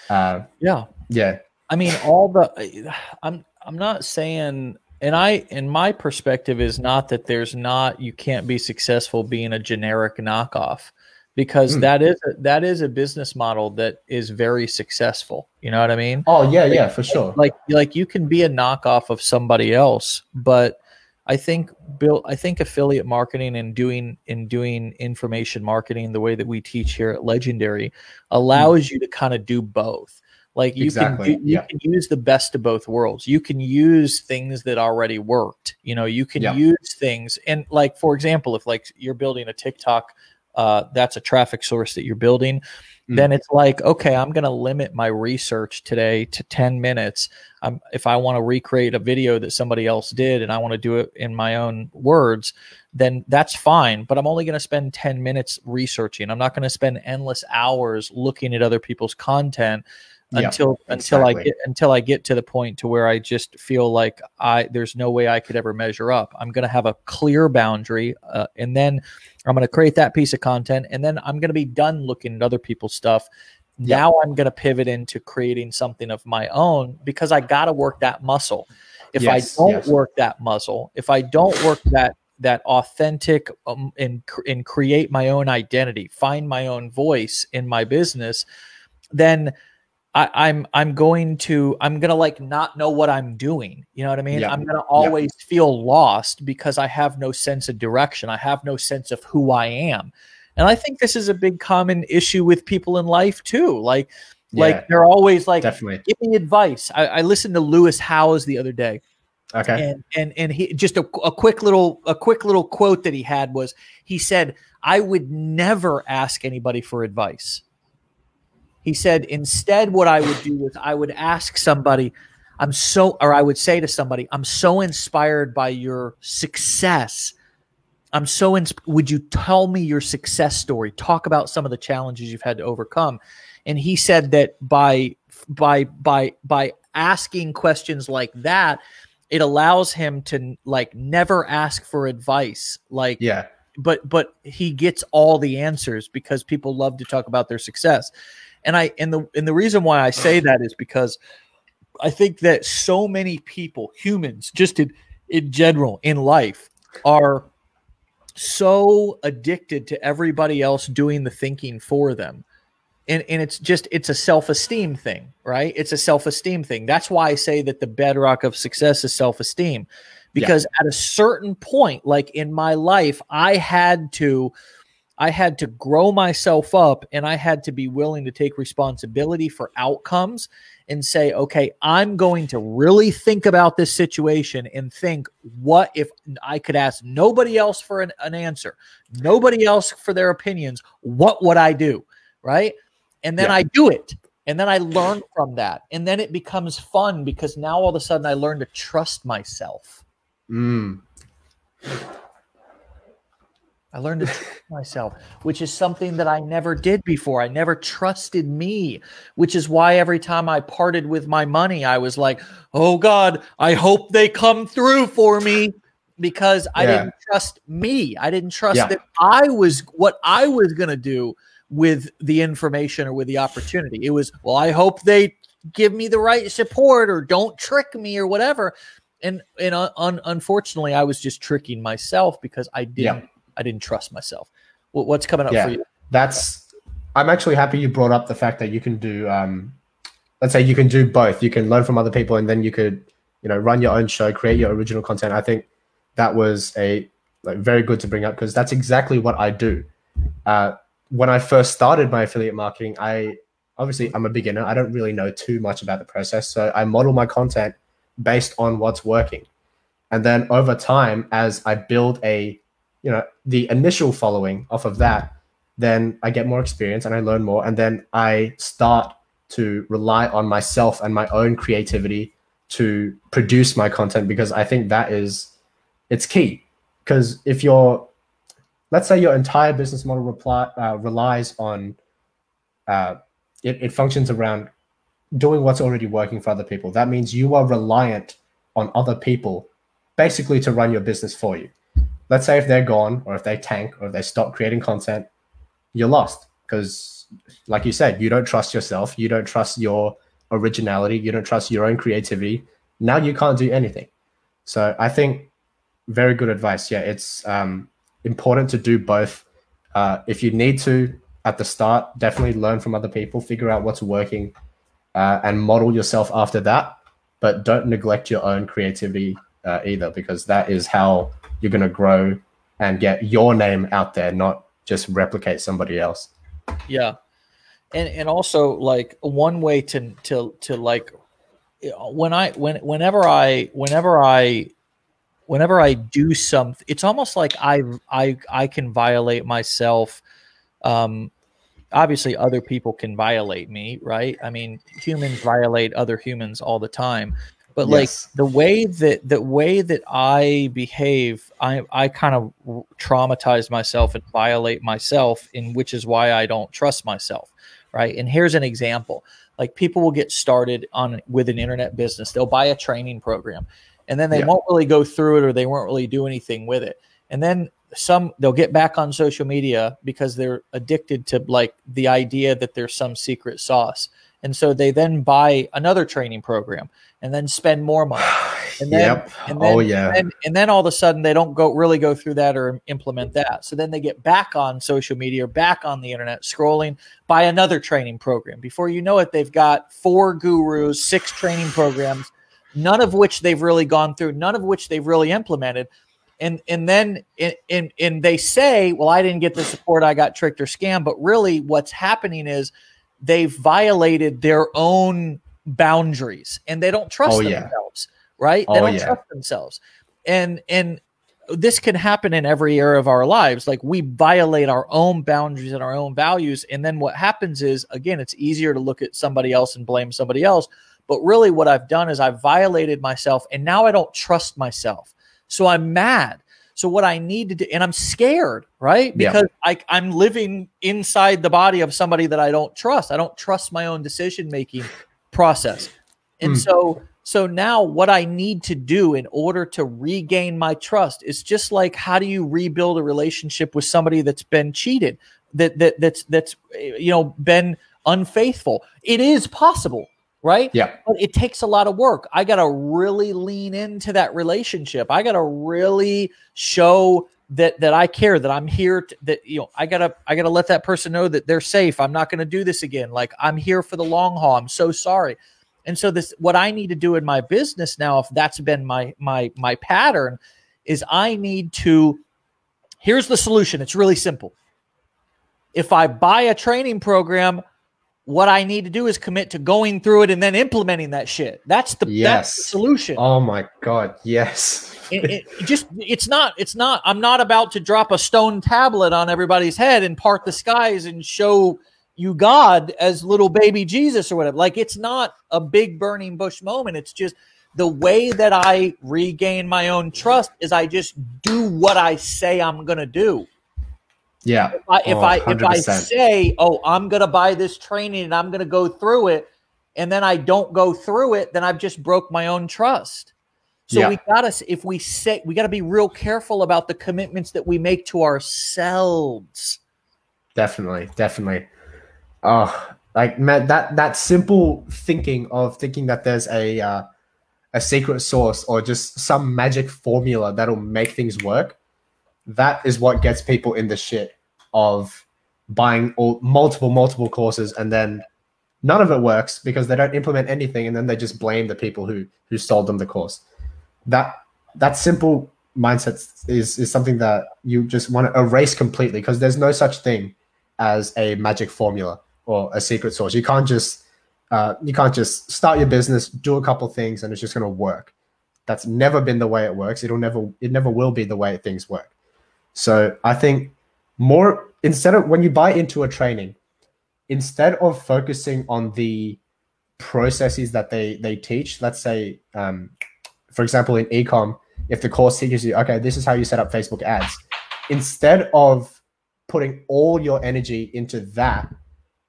Uh, yeah. yeah, I mean, all the I'm I'm not saying and I and my perspective is not that there's not you can't be successful being a generic knockoff because Hmm. that is a, that is a business model that is very successful. You know what I mean? Oh yeah, yeah, for sure. like like you can be a knockoff of somebody else but i think bill i think affiliate marketing and doing in doing information marketing the way that we teach here at legendary allows you to kind of do both like you Exactly, can you yeah. can use the best of both worlds you can use things that already worked you know you can Yeah. use things and like for example if like you're building a tiktok uh, that's a traffic source that you're building Mm. then it's like okay i'm going to limit my research today to 10 minutes um, if i want to recreate a video that somebody else did and i want to do it in my own words then that's fine but i'm only going to spend 10 minutes researching i'm not going to spend endless hours looking at other people's content Yeah, until until i get until i get to the point to where i just feel like i there's no way i could ever measure up i'm going to have a clear boundary uh, and then i'm going to create that piece of content and then i'm going to be done looking at other people's stuff Yeah. now i'm going to pivot into creating something of my own because i got to work that muscle if Yes, i don't yes. work that muscle if i don't work that that authentic um, and, and create my own identity find my own voice in my business then I, I'm I'm going to I'm gonna like not know what I'm doing. You know what I mean? Yeah. I'm gonna always feel lost because I have no sense of direction. I have no sense of who I am. And I think this is a big common issue with people in life too. Like Yeah, like they're always like definitely. give me advice. I, I listened to Lewis Howes the other day Okay. and and and he just a, a quick little a quick little quote that he had was he said i would never ask anybody for advice he said instead what i would do is i would ask somebody i'm so or i would say to somebody i'm so inspired by your success. I'm so ins- would you tell me your success story? Talk about some of the challenges you've had to overcome. And he said that by by by by asking questions like that it allows him to like never ask for advice like Yeah. but but he gets all the answers because people love to talk about their success and i and the and the reason why i say that is because i think that so many people humans just in in general in life are so addicted to everybody else doing the thinking for them. And, and it's just it's a self-esteem thing right? It's a self-esteem thing. That's why i say that the bedrock of success is self-esteem. Because at a certain point like in my life i had to i had to grow myself up and i had to be willing to take responsibility for outcomes and say okay i'm going to really think about this situation and think what if i could ask nobody else for an, an answer nobody else for their opinions what would i do right and then Yeah. I do it. And then I learn from that. And then it becomes fun because now all of a sudden I learn to trust myself. Mm. I learned to trust myself, which is something that I never did before. I never trusted me, which is why every time I parted with my money, I was like, oh God, I hope they come through for me because I Yeah. didn't trust me. I didn't trust Yeah. that I was what I was going to do with the information or with the opportunity. It was, well, I hope they give me the right support or don't trick me or whatever. And and un- un- unfortunately, I was just tricking myself because I didn't Yeah. I didn't trust myself. What's coming up Yeah. for you? That's. I'm actually happy you brought up the fact that you can do. Um, let's say you can do both. You can learn from other people, and then you could, you know, run your own show, create your original content. I think that was a like very good to bring up because that's exactly what I do. Uh, when I first started my affiliate marketing, I obviously I'm a beginner. I don't really know too much about the process, so I model my content based on what's working. And then over time, as I build a, you know, the initial following off of that, then I get more experience and I learn more, and then I start to rely on myself and my own creativity to produce my content because I think that is it's key. Because if you're let's say your entire business model reply, uh, relies on uh, it, it functions around doing what's already working for other people. That means you are reliant on other people basically to run your business for you let's say if they're gone or if they tank or if they stop creating content you're lost. Because like you said you don't trust yourself. You don't trust your originality. You don't trust your own creativity. Now you can't do anything. So i think very good advice. Yeah it's um, important to do both. Uh, if you need to at the start definitely learn from other people figure out what's working uh, and model yourself after that. But don't neglect your own creativity uh, either because that is how you're going to grow and get your name out there not just replicate somebody else Yeah. And and also like one way to to to like when I when whenever I whenever I whenever I do something it's almost like I I I can violate myself um obviously other people can violate me, right? I mean, humans violate other humans all the time. But like the way that the way that I behave, I I kind of traumatize myself and violate myself, in which is why I don't trust myself, right? And here's an example: like people will get started on with an internet business, they'll buy a training program, and then they Yeah. won't really go through it or they won't really do anything with it, and then some they'll get back on social media because they're addicted to like the idea that there's some secret sauce. And so they then buy another training program and then spend more money. And then, yep. and oh, then, oh yeah. and, and then all of a sudden they don't go really go through that or implement that. So then they get back on social media or back on the internet scrolling, buy another training program. Before you know it, they've got four gurus, six training programs, none of which they've really gone through, none of which they've really implemented. And and then in, in, and they say, well, I didn't get the support, I got tricked or scammed. But really what's happening is they've violated their own boundaries and they don't trust Oh, yeah. themselves, right? They Oh, don't yeah. trust themselves. And and this can happen in every area of our lives. Like we violate our own boundaries and our own values. And then what happens is, again, it's easier to look at somebody else and blame somebody else. But really, what I've done is I've violated myself and now I don't trust myself. So I'm mad. So what I need to do, and I'm scared, right? Yeah. Because I, I'm living inside the body of somebody that I don't trust. I don't trust my own decision making process. And Mm. so so now what I need to do in order to regain my trust is just like how do you rebuild a relationship with somebody that's been cheated, that that that's that's you know been unfaithful. It is possible, right? Yeah. But it takes a lot of work. I got to really lean into that relationship. I got to really show that that I care, that I'm here to, that you know, I got to I got to let that person know that they're safe. I'm not to do this again. Like I'm here for the long haul. I'm so sorry. And so this what I need to do in my business now if that's been my my my pattern is I need to here's the solution. It's really simple. If I buy a training program, what I need to do is commit to going through it and then implementing that shit. That's the that's the Yes. solution. Oh my god. Yes. it, it just it's not it's not i'm not about to drop a stone tablet on everybody's head and part the skies and show you god as little baby jesus or whatever like it's not a big burning bush moment it's just the way that i regain my own trust is i just do what i say i'm going to do yeah. if I, if Oh, I if I say, "Oh, I'm going to buy this training and I'm going to go through it," and then I don't go through it, then I've just broke my own trust. So Yeah. we got to if we say we got to be real careful about the commitments that we make to ourselves. Definitely, definitely. Oh, like man, that that simple thinking of thinking that there's a uh, a secret source or just some magic formula that'll make things work. That is what gets people in the shit of buying all, multiple multiple courses and then none of it works because they don't implement anything and then they just blame the people who who sold them the course. That that simple mindset is is something that you just want to erase completely because there's no such thing as a magic formula or a secret source. You can't just uh, you can't just start your business, do a couple things, and it's just going to work. That's never been the way it works. It'll never it never will be the way things work. So I think more instead of when you buy into a training, instead of focusing on the processes that they they teach, let's say, um, for example, in ecom, if the course teaches you, okay, this is how you set up Facebook ads, instead of putting all your energy into that,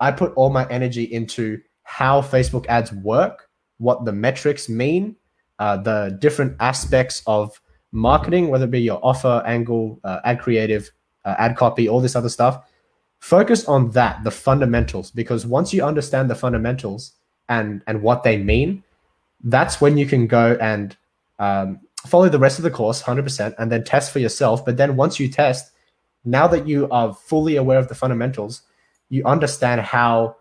I put all my energy into how Facebook ads work, what the metrics mean, uh, the different aspects of marketing, whether it be your offer, angle, uh, ad creative, uh, ad copy, all this other stuff. Focus on that, the fundamentals, because once you understand the fundamentals and and what they mean, that's when you can go and um, follow the rest of the course 100% and then test for yourself. But then once you test, now that you are fully aware of the fundamentals, you understand how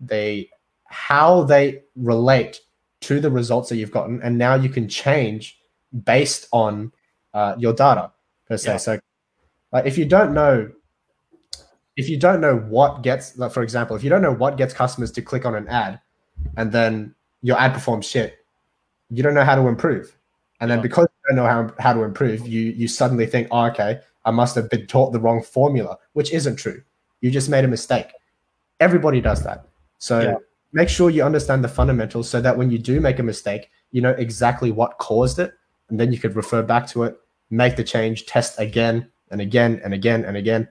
they how they relate to the results that you've gotten, and now you can change based on uh, your data per se. Yeah. So, like, if you don't know, if you don't know what gets, like, for example, if you don't know what gets customers to click on an ad, and then your ad performs shit, you don't know how to improve. And then Yeah. because you don't know how, how to improve, you you suddenly think, oh, okay, I must have been taught the wrong formula, which isn't true. You just made a mistake. Everybody does that. So Yeah. make sure you understand the fundamentals so that when you do make a mistake, you know exactly what caused it. And then you could refer back to it, make the change, test again and again and again and again.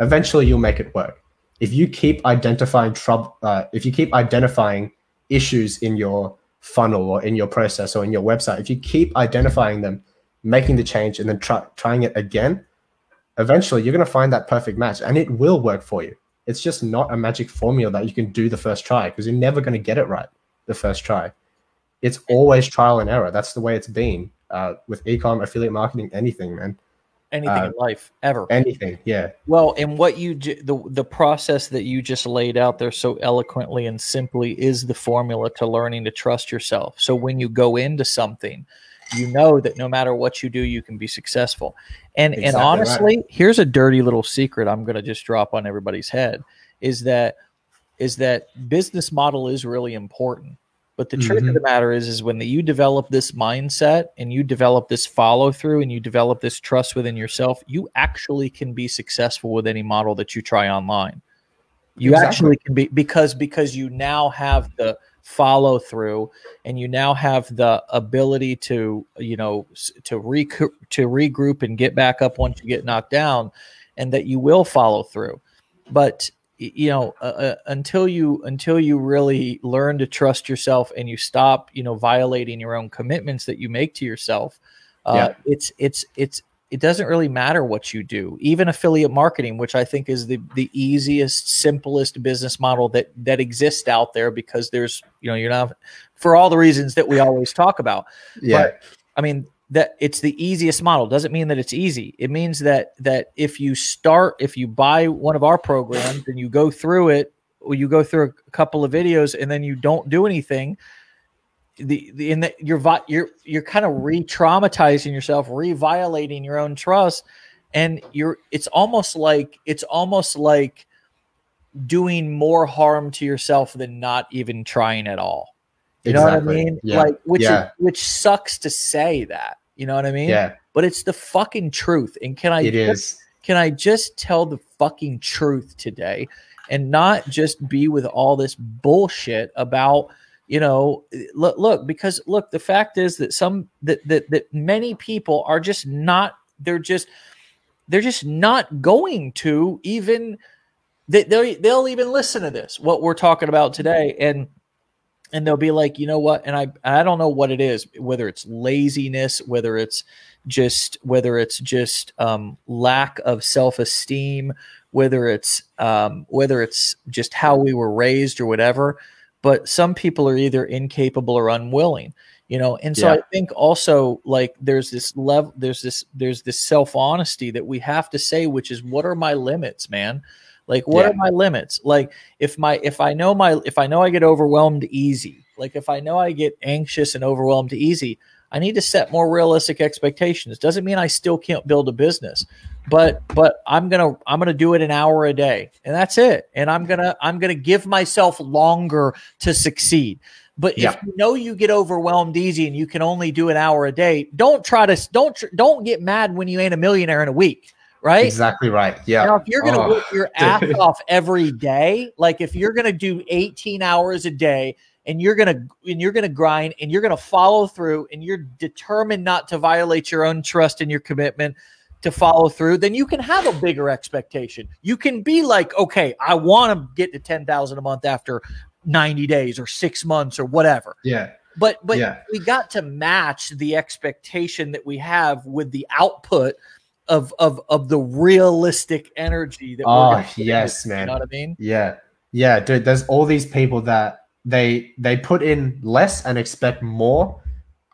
Eventually you'll make it work. If you keep identifying trouble, uh, if you keep identifying issues in your funnel or in your process or in your website, if you keep identifying them, making the change and then try, trying it again, eventually you're going to find that perfect match and it will work for you. it's just not a magic formula that you can do the first try because you're never going to get it right the first try. It's always trial and error. That's the way it's been uh, with ecom, affiliate marketing, anything, man. Anything Uh, in life ever. Anything. Yeah. Well, and what you ju- the the process that you just laid out there so eloquently and simply is the formula to learning to trust yourself. So when you go into something, you know that no matter what you do, you can be successful. And and Exactly right. honestly, here's a dirty little secret I'm going to just drop on everybody's head is that is that business model is really important. But the truth of Mhm. the matter is, is when you develop this mindset and you develop this follow through and you develop this trust within yourself, you actually can be successful with any model that you try online. You Exactly. actually can be because because you now have the follow through and you now have the ability to you know to re to regroup and get back up once you get knocked down and that you will follow through but you know uh, uh, until you until you really learn to trust yourself and you stop you know violating your own commitments that you make to yourself uh, Yeah. it's it's it's it doesn't really matter what you do even affiliate marketing which i think is the the easiest simplest business model that that exists out there because there's you know you're not for all the reasons that we always talk about Yeah. I mean that it's the easiest model doesn't mean that it's easy. It means that that if you start if you buy one of our programs and you go through it or you go through a couple of videos and then you don't do anything the, the in that you're you're you're kind of re-traumatizing yourself, re-violating your own trust and you're it's almost like it's almost like doing more harm to yourself than not even trying at all. You know what I mean? Yeah. Like which Yeah. is, which sucks to say that. You know what I mean? Yeah. But it's the fucking truth. And can I It just, is. can I just tell the fucking truth today and not just be with all this bullshit about you know look look because look the fact is that some that that, that many people are just not they're just they're just not going to even they, they'll, they'll even listen to this what we're talking about today and and they'll be like you know what? And i i don't know what it is whether it's laziness whether it's just whether it's just um, lack of self-esteem whether it's um, whether it's just how we were raised or whatever. But some people are either incapable or unwilling you know? And so Yeah. i think also like there's this level there's this there's this self-honesty that we have to say which is what are my limits man like what Yeah. are my limits? Like if my if i know my if i know i get overwhelmed easy like if i know i get anxious and overwhelmed easy i need to set more realistic expectations. Doesn't mean i still can't build a business but but i'm gonna i'm gonna do it an hour a day and that's it. And i'm gonna i'm gonna give myself longer to succeed. But Yeah. if you know you get overwhelmed easy and you can only do an hour a day don't try to don't don't get mad when you ain't a millionaire in a week right Exactly right. Yeah. now, if you're going to Oh, work your ass off every day, like if you're going to do 18 hours a day and you're going to and you're going to grind and you're going to follow through and you're determined not to violate your own trust and your commitment to follow through, then you can have a bigger expectation. You can be like, okay, I want to get to 10,000 a month after 90 days or 6 months or whatever. Yeah. But but Yeah. we got to match the expectation that we have with the output of of of the realistic energy that Oh, we're gonna put yes, it, You man. know what I mean? Yeah. Yeah, dude, there's all these people that they they put in less and expect more.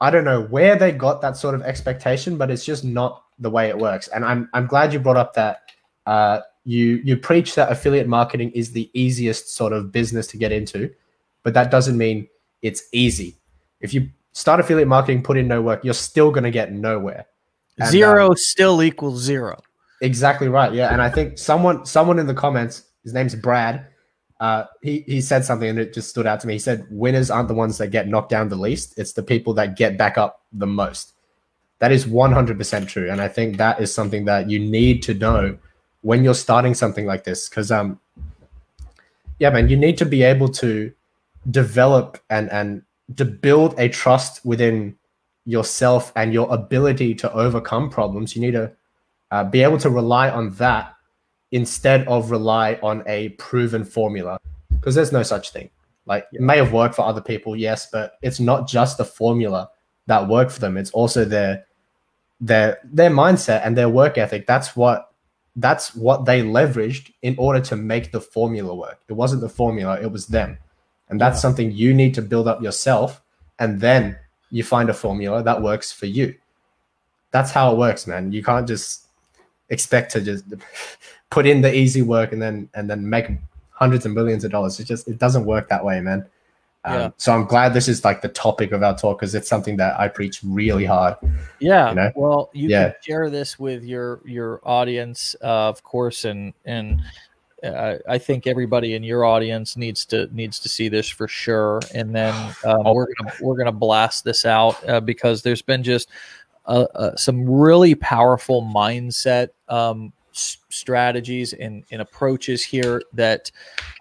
I don't know where they got that sort of expectation, but it's just not the way it works. And I'm I'm glad you brought up that uh you you preach that affiliate marketing is the easiest sort of business to get into, but that doesn't mean it's easy. If you start affiliate marketing, put in no work, you're still going to get nowhere. And, zero um, still equals zero. Exactly right. Yeah, and I think someone someone in the comments, his name's Brad. Uh, he he said something and it just stood out to me. He said, "Winners aren't the ones that get knocked down the least; it's the people that get back up the most." That is one hundred percent true, and I think that is something that you need to know when you're starting something like this. Because um, yeah, man, you need to be able to develop and and to build a trust within yourself and your ability to overcome problems. You need to uh, be able to rely on that instead of rely on a proven formula because there's no such thing like it may have worked for other people yes but it's not just the formula that worked for them it's also their their their mindset and their work ethic that's what that's what they leveraged in order to make the formula work. It wasn't the formula, it was them. And that's yeah. something you need to build up yourself. And then you find a formula that works for you. That's how it works, man. You can't just expect to just put in the easy work and then and then make hundreds and millions of dollars. It just it doesn't work that way, man. Um, yeah. So I'm glad this is like the topic of our talk because it's something that I preach really hard. Yeah. You know? Well, you yeah. can share this with your your audience, uh, of course, and and I think everybody in your audience needs to needs to see this for sure. And then um, we're gonna we're gonna blast this out uh, because there's been just uh, uh, some really powerful mindset um, strategies and, and, approaches here that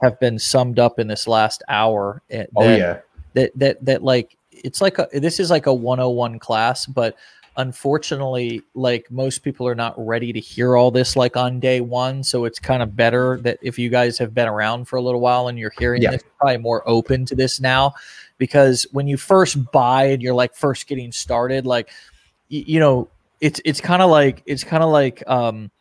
have been summed up in this last hour. Eh, that, oh yeah, that that that like it's like a this is like a 101 class, but unfortunately, like most people are not ready to hear all this like on day one. So it's kind of better that if you guys have been around for a little while and you're hearing yeah. this, probably more open to this now. Because when you first buy and you're like first getting started, like you, you know, it's it's kind of like it's kind of like um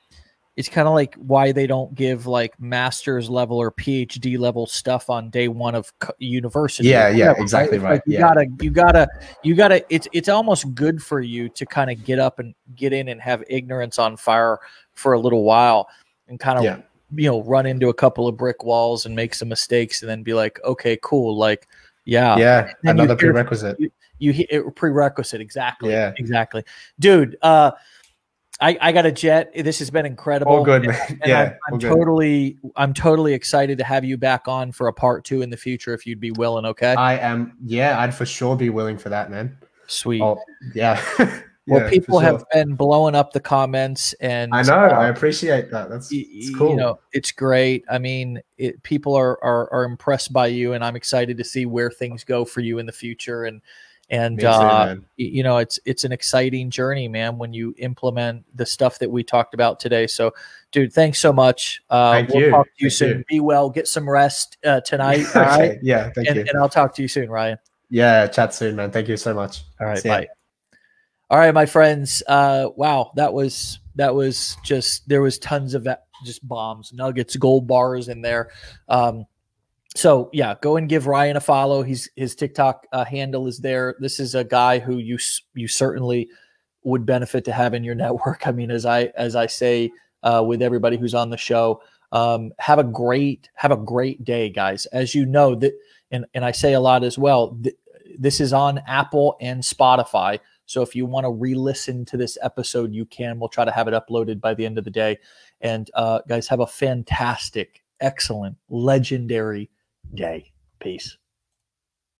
it's kind of like why they don't give like master's level or PhD level stuff on day one of university. Yeah, yeah, exactly right. right. you yeah. gotta, you gotta, you gotta. It's it's almost good for you to kind of get up and get in and have ignorance on fire for a little while and kind of yeah. you know run into a couple of brick walls and make some mistakes and then be like, okay, cool, like yeah, yeah, another prerequisite. You, you, you prerequisite exactly, yeah, exactly, dude. Uh, I, I got a jet. This has been incredible. Oh, good, man. And, and yeah, I'm, I'm totally, I'm totally excited to have you back on for a part two in the future if you'd be willing. Okay. I am. Yeah, I'd for sure be willing for that, man. Sweet. Oh, yeah. well, yeah, people have been blowing up the comments, and I know. Uh, I appreciate that. That's it's cool. You know, it's great. I mean, it, people are, are are impressed by you, and I'm excited to see where things go for you in the future. And and uh, you know it's it's an exciting journey man when you implement the stuff that we talked about today. So dude thanks so much. Uh, thank we'll you. talk to you thank soon. you. be well. Get some rest uh, tonight. Okay. Right? yeah thank and, you. and i'll talk to you soon ryan. Yeah chat soon man. Thank you so much. All right See bye ya. all right my friends uh, wow that was that was just there was tons of that, just bombs nuggets gold bars in there. Um, so yeah, go and give Ryan a follow. He's his TikTok uh, handle is there. This is a guy who you you certainly would benefit to have in your network. I mean, as I as I say uh, with everybody who's on the show, um, have a great have a great day, guys. As you know that, and and I say a lot as well. Th- this is on Apple and Spotify. So if you want to re-listen to this episode, you can. We'll try to have it uploaded by the end of the day. And uh, guys, have a fantastic, excellent, legendary day. Peace.